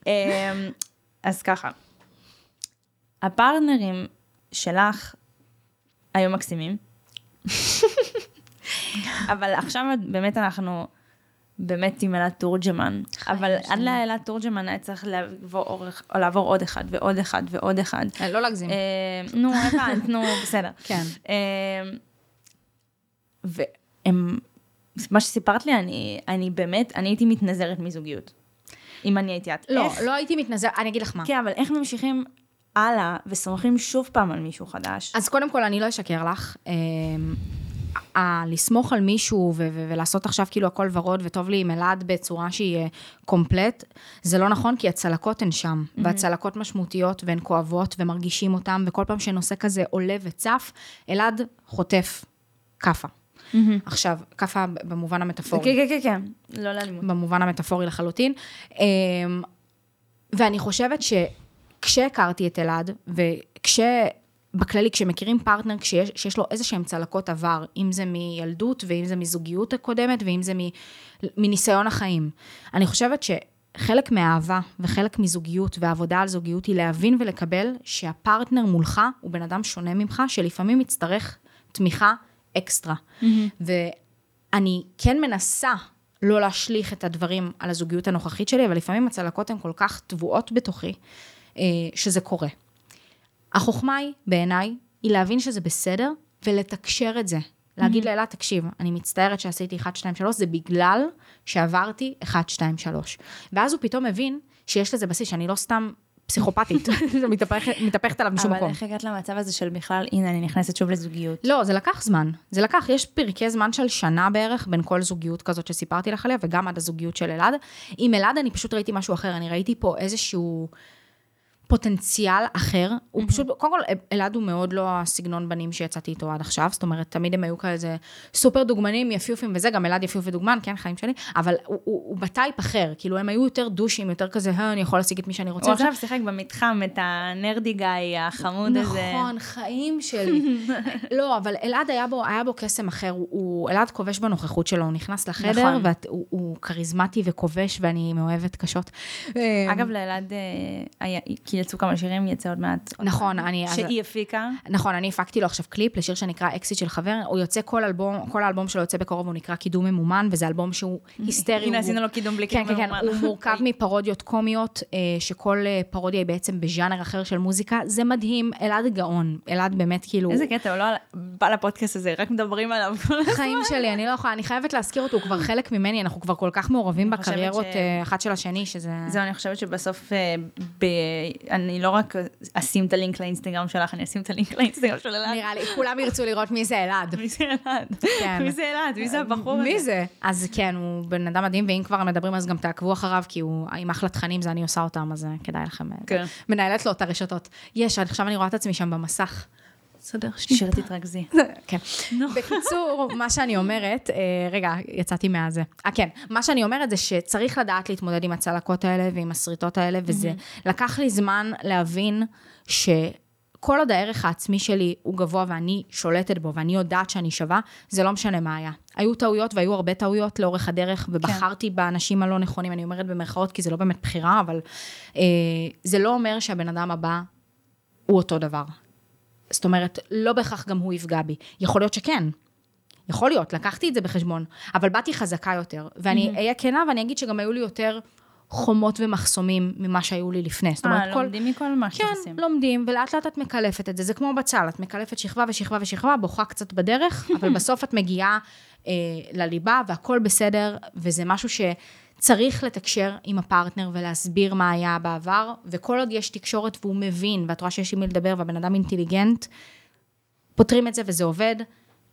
אמ, אז ככה, הפרטנרים שלך היו מקסימים, אבל עכשיו באמת אנחנו באמת עם אלעד תורג'מן, אבל עד לאלעד תורג'מן היה צריך לעבור, לעבור עוד אחד ועוד אחד ועוד אחד. אה, לא להגזים. אה, נו, הבנת, נו, בסדר. כן. אה, והם, מה שסיפרת לי, אני, אני באמת, אני הייתי מתנזרת מזוגיות. אם אני הייתי את. לא, איך, לא הייתי מתנזר, אני אגיד לך מה. כן, אבל איך ממשיכים הלאה וסומכים שוב פעם על מישהו חדש? אז קודם כל, אני לא אשקר לך. אמ, ה- לסמוך על מישהו ו- ו- ולעשות עכשיו כאילו הכל ורוד וטוב לי עם אלעד בצורה שהיא אה, קומפלט, זה לא נכון, כי הצלקות הן שם, mm-hmm. והצלקות משמעותיות והן כואבות ומרגישים אותן, וכל פעם שנושא כזה עולה וצף, אלעד חוטף כאפה. Mm-hmm. עכשיו, כאפה במובן המטאפורי. כן, כן, כן, כן, לא לאלימות. במובן המטאפורי לחלוטין. אמ, ואני חושבת שכשהכרתי את אלעד, וכש... בכללי, כשמכירים פרטנר כשיש, שיש לו איזה שהם צלקות עבר, אם זה מילדות, ואם זה מזוגיות הקודמת, ואם זה מ, מניסיון החיים. אני חושבת שחלק מהאהבה וחלק מזוגיות והעבודה על זוגיות היא להבין ולקבל שהפרטנר מולך הוא בן אדם שונה ממך, שלפעמים יצטרך תמיכה אקסטרה. Mm-hmm. ואני כן מנסה לא להשליך את הדברים על הזוגיות הנוכחית שלי, אבל לפעמים הצלקות הן כל כך טבועות בתוכי, שזה קורה. החוכמה היא, בעיניי, היא להבין שזה בסדר ולתקשר את זה. להגיד Mm-hmm. לאלה, תקשיב, אני מצטערת שעשיתי 1, 2, 3, זה בגלל שעברתי 1, 2, 3. ואז הוא פתאום מבין שיש לזה בסיס, שאני לא סתם פסיכופתית, מתהפכת עליו משום אבל מקום. איך הגעת למצב הזה של בכלל, הנה, אני נכנסת שוב לזוגיות? לא, זה לקח זמן. זה לקח, יש פרקי זמן של שנה בערך בין כל זוגיות כזאת שסיפרתי לך עליה, וגם עד הזוגיות של אלעד. עם אלעד אני פשוט ראיתי משהו אחר, אני ראיתי פה איזשהו פוטנציאל אחר. הוא פשוט, קודם כל, אלעד הוא מאוד לא הסגנון בנים שיצאתי איתו עד עכשיו, זאת אומרת, תמיד הם היו כאלה סופר דוגמנים, יפיופים וזה, גם אלעד יפיוף ודוגמן, כן, חיים שלי, אבל הוא, הוא, הוא בטייפ אחר, כאילו, הם היו יותר דושים, יותר כזה, "אה, אני יכול להשיג את מי שאני רוצה. הוא וזה." עכשיו שיחק במתחם את הנרדי גיא החמוד הזה. נכון, חיים שלי. לא, אבל אלעד היה בו, היה בו קסם אחר, הוא- הוא, אלעד כובש בנוכחות שלו, הוא נכנס לחדר, נכון. והוא הוא כריזמטי וכובש, ואני מאוהבת קשות. אגב, לאלעד, אה, היה- כי יצאו כמה שירים, יצא עוד מעט. נכון, אני... אז- שהיא הפיקה. נכון, אני הפקתי לו עכשיו קליפ לשיר שנקרא אקסיט של חבר, הוא יוצא כל אלבום, כל האלבום שלו יוצא בקרוב, הוא נקרא קידום ממומן, וזה אלבום שהוא היסטרי. הנה, עשינו לו קידום בלי כן, קידום כן, כן, ממומן. הוא מורכב מפרודיות קומיות, אה, שכל אה, פרודיה היא בעצם בז'אנר אחר של מוזיקה, זה מדהים, אלעד גאון, אלעד באמת כאילו... איזה קטע, הוא לא בא לפודקאסט הזה, רק מדברים עליו כל הזמן. חיים שלי, אני לא יכולה, אני חייבת להזכיר אותו, הוא כבר חלק ממני, אנחנו כבר כל כך מעורבים בקריירות אה, אחת של השני, שזה... זהו, אני חושבת שבסוף. אני לא רק אשים את הלינק לאינסטגרם שלך, אני אשים את הלינק לאינסטגרם של אלעד. נראה לי, כולם ירצו לראות מי זה אלעד. מי זה אלעד? כן. מי זה אלעד? מי זה הבחור הזה? מי זה? אז כן, הוא בן אדם מדהים, ואם כבר מדברים אז גם תעקבו אחריו, כי הוא עם אחלה תכנים, זה אני עושה אותם, אז אה, כדאי לכם. אה, כן. מנהלת לו את הרשתות. יש, עכשיו אני רואה את עצמי שם במסך. בסדר, שנייה. שיר תתרכזי. כן. בקיצור, מה שאני אומרת, אה, רגע, יצאתי מהזה. אה, כן, מה שאני אומרת זה שצריך לדעת להתמודד עם הצלקות האלה ועם השריטות האלה, וזה לקח לי זמן להבין שכל עוד הערך העצמי שלי הוא גבוה ואני שולטת בו ואני יודעת שאני שווה, זה לא משנה מה היה. היו טעויות והיו הרבה טעויות לאורך הדרך, ובחרתי באנשים הלא נכונים, אני אומרת במרכאות, כי זה לא באמת בחירה, אבל אה, זה לא אומר שהבן אדם הבא הוא אותו דבר. זאת אומרת, לא בהכרח גם הוא יפגע בי. יכול להיות שכן. יכול להיות, לקחתי את זה בחשבון, אבל באתי חזקה יותר. ואני אהיה כנה ואני אגיד שגם היו לי יותר חומות ומחסומים ממה שהיו לי לפני. זאת אומרת, אה, כל... לומדים מכל מה כן, שעושים. לומדים, ולאט לאט את מקלפת את זה. זה כמו בצל, את מקלפת שכבה ושכבה ושכבה, בוכה קצת בדרך, אבל בסוף את מגיעה אה, לליבה והכל בסדר, וזה משהו שצריך לתקשר עם הפרטנר ולהסביר מה היה בעבר, וכל עוד יש תקשורת והוא מבין, ואת רואה שיש עם מי לדבר והבן אדם אינטליגנט, פותרים את זה וזה עובד.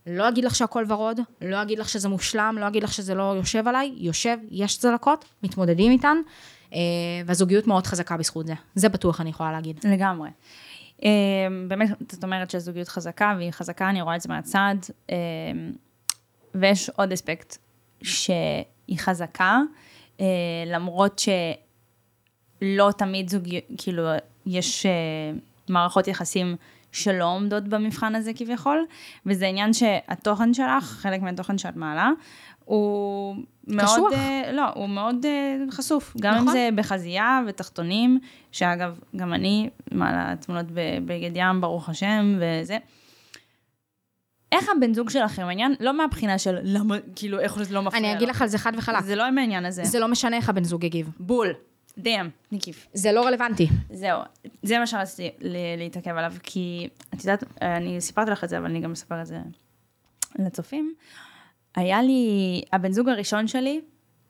לא אגיד לך שהכל ורוד, לא אגיד לך שזה מושלם, לא אגיד לך שזה לא יושב עליי, יושב, יש צלקות, מתמודדים איתן, אה, והזוגיות מאוד חזקה בזכות זה. זה בטוח אני יכולה להגיד. לגמרי. אה, באמת, זאת אומרת שהזוגיות חזקה, והיא חזקה, אני רואה את זה מהצד. אה, ויש עוד אספקט שהיא חזקה, למרות שלא תמיד זוגיות, כאילו, יש אה, מערכות יחסים שלא עומדות במבחן הזה כביכול, וזה עניין שהתוכן שלך, חלק מהתוכן שאת מעלה, הוא מאוד, קשוח. אה, לא, הוא מאוד אה, חשוף. גם אם נכון. זה בחזייה ותחתונים, שאגב, גם אני מעלה תמונות בבגד ים, ברוך השם, וזה. איך הבן זוג שלכם העניין? לא מהבחינה של למה, כאילו, איך זה לא מפריע אני. אגיד לך על זה חד וחלק. זה לא מהעניין הזה. זה לא משנה איך הבן זוג יגיב. בול. דאם, מקיף. זה לא רלוונטי. זהו, זה מה שרציתי להתעכב עליו, כי את יודעת, אני סיפרתי לך את זה, אבל אני גם אספר את זה לצופים. היה לי, הבן זוג הראשון שלי,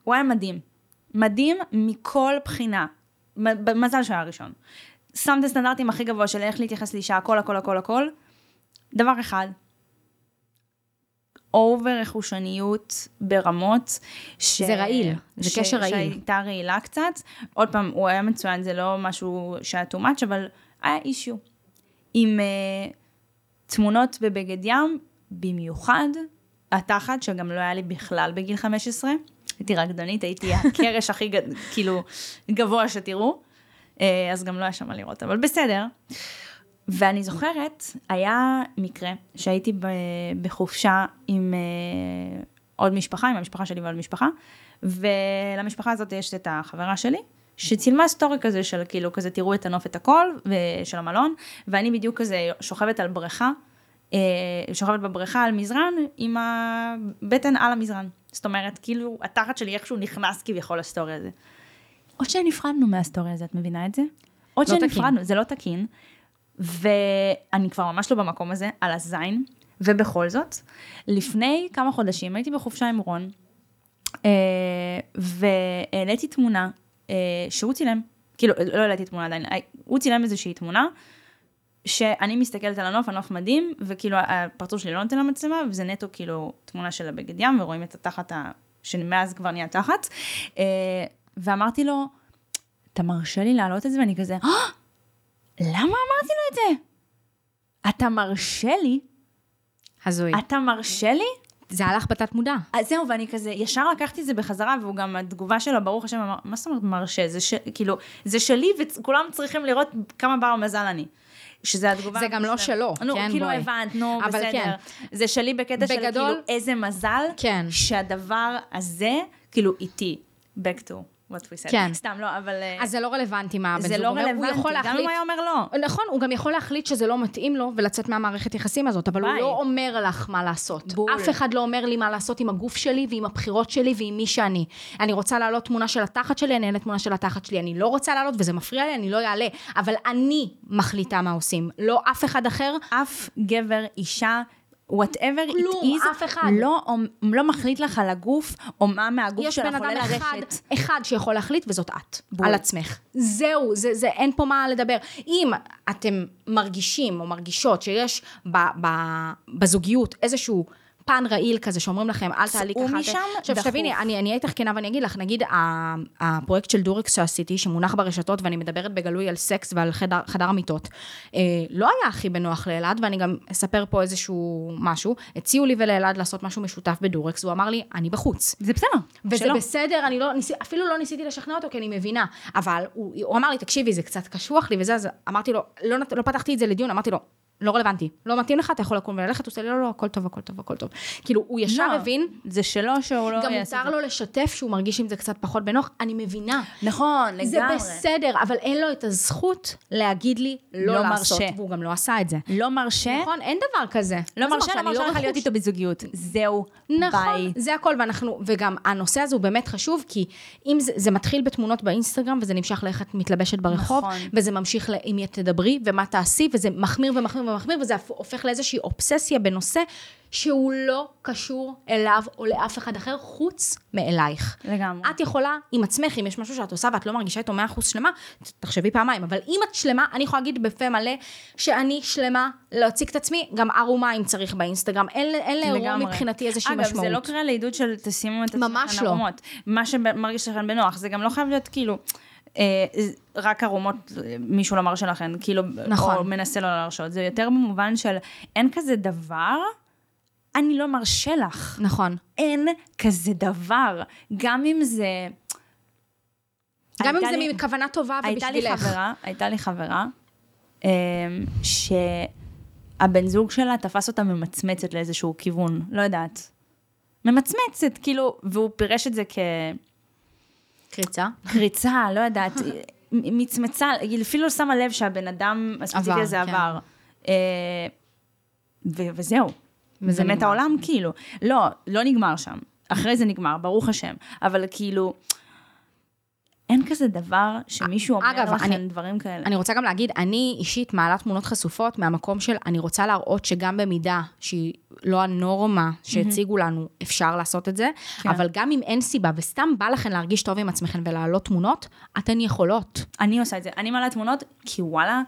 הוא היה מדהים. מדהים מכל בחינה. מ- במזל שהוא היה הראשון. שם את הסטנדרטים הכי גבוה של איך להתייחס לאישה, הכל, הכל, הכל, הכל. דבר אחד, אובר רכושניות ברמות. ש... זה רעיל, זה ש... קשר רעיל. שהייתה רעילה קצת. עוד פעם, הוא היה מצוין, זה לא משהו שהיה too much, אבל היה אישיו. עם uh, תמונות בבגד ים, במיוחד התחת, שגם לא היה לי בכלל בגיל 15. הייתי רקדנית, הייתי הקרש הכי גד... כאילו גבוה שתראו. אה, אז גם לא היה שם מה לראות, אבל בסדר. ואני זוכרת, היה מקרה שהייתי בחופשה עם אה, עוד משפחה, עם המשפחה שלי ועוד משפחה, ולמשפחה הזאת יש את החברה שלי, שצילמה סטורי כזה של כאילו כזה תראו את הנוף את הכל, של המלון, ואני בדיוק כזה שוכבת על בריכה, אה, שוכבת בבריכה על מזרן, עם הבטן על המזרן. זאת אומרת, כאילו, התחת שלי איכשהו נכנס כביכול לסטורי הזה. עוד שנפרדנו מהסטורי הזה, את מבינה את זה? עוד לא שנפרדנו, זה לא תקין. ואני כבר ממש לא במקום הזה, על הזין, ובכל זאת, לפני כמה חודשים הייתי בחופשה עם רון, אה, והעליתי תמונה אה, שהוא צילם, כאילו, לא העליתי תמונה עדיין, אה, הוא צילם איזושהי תמונה, שאני מסתכלת על הנוף, הנוף מדהים, וכאילו הפרצוף שלי לא נותן למצלמה, וזה נטו כאילו תמונה של הבגד ים, ורואים את התחת, ה... שמאז כבר נהיה תחת. ואמרתי לו, אתה מרשה לי להעלות את זה? ואני כזה, "אה, למה אמרתי לו את זה? אתה מרשה לי? הזוי. אתה מרשה לי? זה הלך בתת מודע. אז זהו, ואני כזה, ישר לקחתי את זה בחזרה, והוא גם, התגובה שלו, ברוך השם, אמר, מה זאת אומרת מרשה? זה ש... כאילו, זה שלי, וכולם צריכים לראות כמה בר מזל אני. שזה התגובה. זה גם לא של- שלו, נו, כן, כאילו בואי. הבנת, נו, אבל בסדר. כן. זה שלי בקטע של כאילו, איזה מזל, כן. שהדבר הזה, כאילו, איתי. back to what we said. כן. סתם, לא, אבל... אה, אז זה לא רלוונטי מה הבן זה זוג לא אומר. הוא רלוונטי, יכול גם אם להחליט... הוא היה אומר לא. נכון, הוא גם יכול להחליט שזה לא מתאים לו ולצאת מהמערכת יחסים הזאת, אבל הוא ביי. לא אומר לך מה לעשות. בול. אף אחד לא אומר לי מה לעשות עם הגוף שלי ועם הבחירות שלי ועם מי שאני. אני רוצה להעלות תמונה של התחת שלי, אני אעלה תמונה של התחת שלי. אני לא רוצה להעלות וזה מפריע לי, אני לא אעלה. אבל אני מחליטה מה עושים, לא אף אחד אחר. אף גבר, אישה, whatever כלום, it is, אף אחד. לא, לא מחליט לך על הגוף, או מה מהגוף יש שלך בן אדם עולה אחד, לרשת. אחד שיכול להחליט, וזאת את, בול. על עצמך. זהו, זה, זה, אין פה מה לדבר. אם אתם מרגישים או מרגישות שיש ב, ב, בזוגיות איזשהו... פן רעיל כזה שאומרים לכם, אל תעלי ככה. משם עכשיו, דחוף. שתביני, אני אני אהיה איתך כנה ואני אגיד לך, נגיד הפרויקט של דורקס שעשיתי, שמונח ברשתות, ואני מדברת בגלוי על סקס ועל חדר, חדר המיטות, אה, לא היה הכי בנוח לאלעד, ואני גם אספר פה איזשהו משהו. הציעו לי ולאלעד לעשות משהו משותף בדורקס, והוא אמר לי, אני בחוץ. זה בסדר, וזה שלא. בסדר, אני לא, ניס, אפילו לא ניסיתי לשכנע אותו, כי אני מבינה. אבל הוא, הוא אמר לי, תקשיבי, זה קצת קשוח לי וזה, אז אמרתי לו, לא, נת- לא פתחתי את זה לדיון, אמרתי לו, לא רלוונטי, לא מתאים לך, אתה יכול לקום וללכת, הוא עושה לי, לא, לא, הכל טוב, הכל טוב, הכל טוב. כאילו, הוא ישר לא, הבין, זה שלו שהוא לא גם יעשה את מותר זה. לו לשתף שהוא מרגיש עם זה קצת פחות בנוח, אני מבינה. נכון, לגמרי. זה בסדר, אבל אין לו את הזכות להגיד לי לא, לא לעשות, מרשה. והוא גם לא עשה את זה. לא מרשה, נכון, אין דבר כזה. לא מרשה, לא אני מרשה לך להיות. איתו בזוגיות. זהו, נכון, ביי. זה הכל, ואנחנו, וגם הנושא הזה הוא באמת חשוב, כי אם זה, זה מתחיל בתמונות באינסטגרם, וזה נמשך לאיך את מתלבשת ברחוב, נכון. וזה ממשיך לאם תדברי, ומה תעשי, וזה מחמיר ומחמיר ומחמיר, וזה הופך לאיזושהי אובססיה בנושא שהוא לא קשור אליו או לאף אחד אחר, חוץ מאלייך. לגמרי. את יכולה עם עצמך, אם יש משהו שאת עושה ואת לא מרגישה איתו 100% שלמה, תחשבי פעמיים. אבל אם את שלמה, אני יכולה להגיד בפה מלא שאני שלמה להציג את עצמי, גם ערומה אם צריך באינסטגרם. אין, אין לאירוע. מבחינתי איזושהי אגב, משמעות. זה לא קריאה לעידוד של תשימו את עצמכם ממש לא. ערומות. מה שמרגיש לכם בנוח, זה גם לא חייב להיות כאילו... אה, רק ערומות, אה, מישהו לא מרשה לכם, כאילו, נכון. או מנסה לא להרשות, זה יותר במובן של אין כזה דבר, אני לא מרשה לך. נכון. אין כזה דבר, גם אם זה... גם אם זה לי- מכוונה טובה הייתה לי ובשבילך. חברה, הייתה לי חברה, אמ, שהבן זוג שלה תפס אותה ממצמצת לאיזשהו כיוון, לא יודעת. ממצמצת, כאילו, והוא פירש את זה קריצה. כקריצה, לא יודעת, מצמצה, היא אפילו לא שמה לב שהבן אדם הספציפי הזה כן. עבר. אה, ו- וזהו. וזה נגמר. העולם כאילו. לא, לא נגמר שם. אחרי זה נגמר, ברוך השם. אבל כאילו, אין כזה דבר שמישהו אומר אגב, לכם אני- דברים כאלה. אני רוצה גם להגיד, אני אישית מעלה תמונות חשופות מהמקום של, אני רוצה להראות שגם במידה שהיא לא הנורמה שהציגו לנו, אפשר לעשות את זה, כן. אבל גם אם אין סיבה, וסתם בא לכן להרגיש טוב עם עצמכם ולהעלות תמונות, אתן יכולות. אני עושה את זה. אני מעלה תמונות, כי וואלה...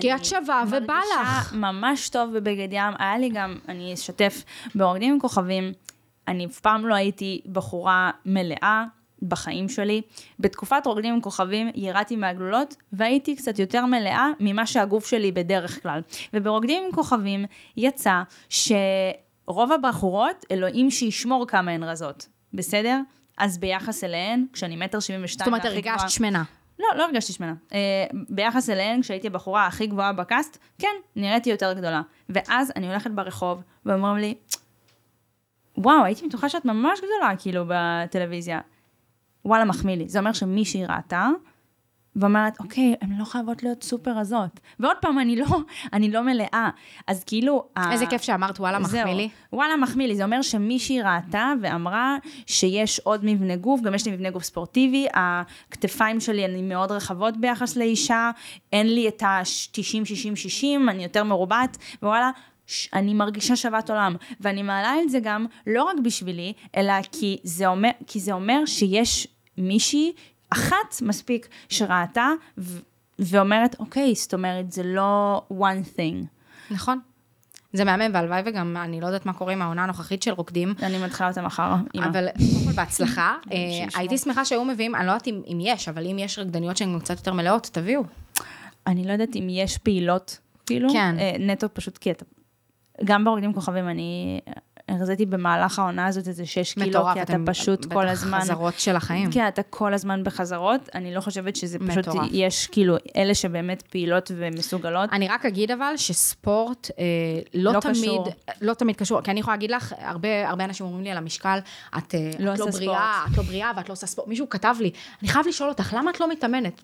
כי את שווה ובא לך. ממש טוב בבגד ים. היה לי גם, אני אשתף, בעורדים עם כוכבים, אני אף פעם לא הייתי בחורה מלאה בחיים שלי. בתקופת רוקדים עם כוכבים ירדתי מהגלולות והייתי קצת יותר מלאה ממה שהגוף שלי בדרך כלל. וברוקדים עם כוכבים יצא שרוב הבחורות, אלוהים שישמור כמה הן רזות, בסדר? אז ביחס אליהן, כשאני מטר שבעים ושתיים, זאת אומרת, הרגשת גבוהה- שמנה. לא, לא הרגשתי שמנה. אה, ביחס אליהן, כשהייתי הבחורה הכי גבוהה בקאסט, כן, נראיתי יותר גדולה. ואז אני הולכת ברחוב, ואומרים לי, וואו, הייתי בטוחה שאת ממש גדולה, כאילו, בטלוויזיה. וואלה, מחמיא לי. זה אומר שמישהי ראתה, ואומרת, אוקיי, הן לא חייבות להיות סופר רזות. ועוד פעם, אני לא, אני לא מלאה. אז כאילו... ה- איזה כיף שאמרת, וואלה, מחמיא. לי. וואלה, מחמיא לי. זה אומר שמישהי ראתה ואמרה שיש עוד מבנה גוף, גם יש לי מבנה גוף ספורטיבי, הכתפיים שלי הן מאוד רחבות ביחס לאישה, אין לי את ה-90-60-60, אני יותר מרובעת, ווואלה, ש- אני מרגישה שוות עולם. ואני מעלה את זה גם לא רק בשבילי, אלא כי זה אומר, כי זה אומר שיש מישהי, אחת מספיק, שראתה ו- ואומרת, אוקיי, זאת אומרת, זה לא one thing. נכון. זה מהמם, והלוואי וגם, אני לא יודעת מה קורה עם העונה הנוכחית של רוקדים, אני מתחילה אותה מחר, אמא. אבל קודם כל בהצלחה. אה. הייתי שמחה שהיו מביאים, אני לא יודעת אם יש, אבל אם יש רקדניות שהן קצת יותר מלאות, תביאו. אני לא יודעת אם יש פעילות, כאילו, כן. אה, נטו פשוט כי אתה, גם ברוקדים כוכבים, אני הרזיתי במהלך העונה הזאת איזה שש קילו, מטורף, כי אתה פשוט בטח כל הזמן, חזרות של החיים. כן, אתה כל הזמן בחזרות, אני לא חושבת שזה פשוט, מטורף. יש כאילו, אלה שבאמת פעילות ומסוגלות, אני רק אגיד אבל שספורט אה, לא, לא תמיד, קשור. לא תמיד קשור, כי אני יכולה להגיד לך, הרבה, הרבה אנשים אומרים לי על המשקל, את, אה, לא את לא בריאה, את לא בריאה ואת לא עושה ספורט. מישהו כתב לי, אני חייב לשאול אותך, למה את לא מתאמנת?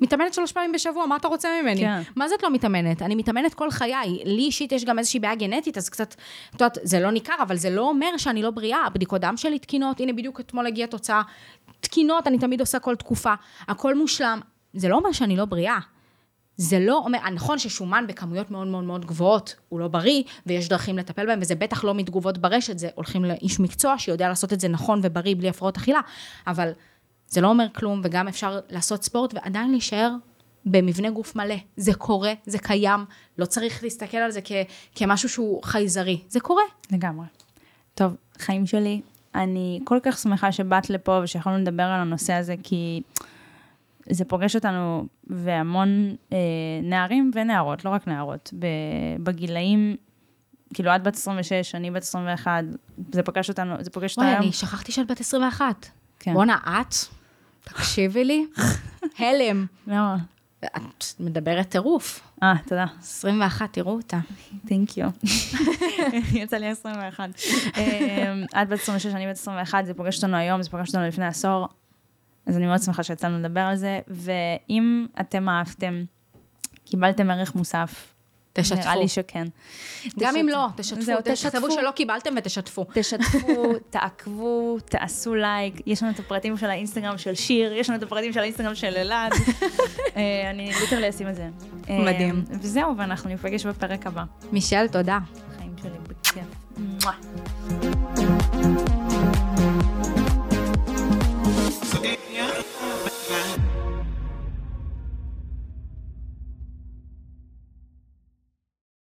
מתאמנת שלוש פעמים בשבוע, מה אתה רוצה ממני? כן. מה זה את לא מתאמנת? אני מתאמנת כל חיי. לי אישית יש גם איזושהי בעיה גנטית, אז קצת, את יודעת, זה לא ניכר, אבל זה לא אומר שאני לא בריאה. הבדיקות דם שלי תקינות, הנה בדיוק אתמול הגיעה תוצאה. תקינות, אני תמיד עושה כל תקופה. הכל מושלם. זה לא אומר שאני לא בריאה. זה לא אומר, נכון ששומן בכמויות מאוד מאוד מאוד גבוהות הוא לא בריא, ויש דרכים לטפל בהם, וזה בטח לא מתגובות ברשת, זה הולכים לאיש מקצוע שיודע לעשות את זה נכון ובריא בלי הפרעות אכילה, אבל זה לא אומר כלום, וגם אפשר לעשות ספורט ועדיין להישאר במבנה גוף מלא. זה קורה, זה קיים, לא צריך להסתכל על זה כ- כמשהו שהוא חייזרי, זה קורה. לגמרי. טוב, חיים שלי, אני כל כך שמחה שבאת לפה ושיכולנו לדבר על הנושא הזה, כי זה פוגש אותנו והמון אה, נערים ונערות, לא רק נערות, בגילאים, כאילו את בת 26, אני בת 21, זה פוגש אותנו, זה פוגש אותנו וואי, היום. אני שכחתי שאת בת 21. כן. בואנה, את, תקשיבי לי, הלם. למה? את מדברת טירוף. אה, תודה. 21, תראו אותה. Thank you. יצא לי 21. אמ, את בת 26, אני בת 21, זה פוגש אותנו היום, זה פוגש אותנו לפני עשור. אז אני מאוד שמחה שיצאנו לדבר על זה, ואם אתם אהבתם, קיבלתם ערך מוסף, תשתפו. נראה לי שכן. גם אם. לא, תשתפו, זהו, תכתבו שלא קיבלתם ותשתפו. תשתפו, תעקבו, תעשו לייק, יש לנו את הפרטים של האינסטגרם של שיר, יש לנו את הפרטים של האינסטגרם של אלעד. אה, אני literally אשים את זה. אה, מדהים. וזהו, ואנחנו ניפגש בפרק הבא. מישל, תודה. חיים שלי בכיף.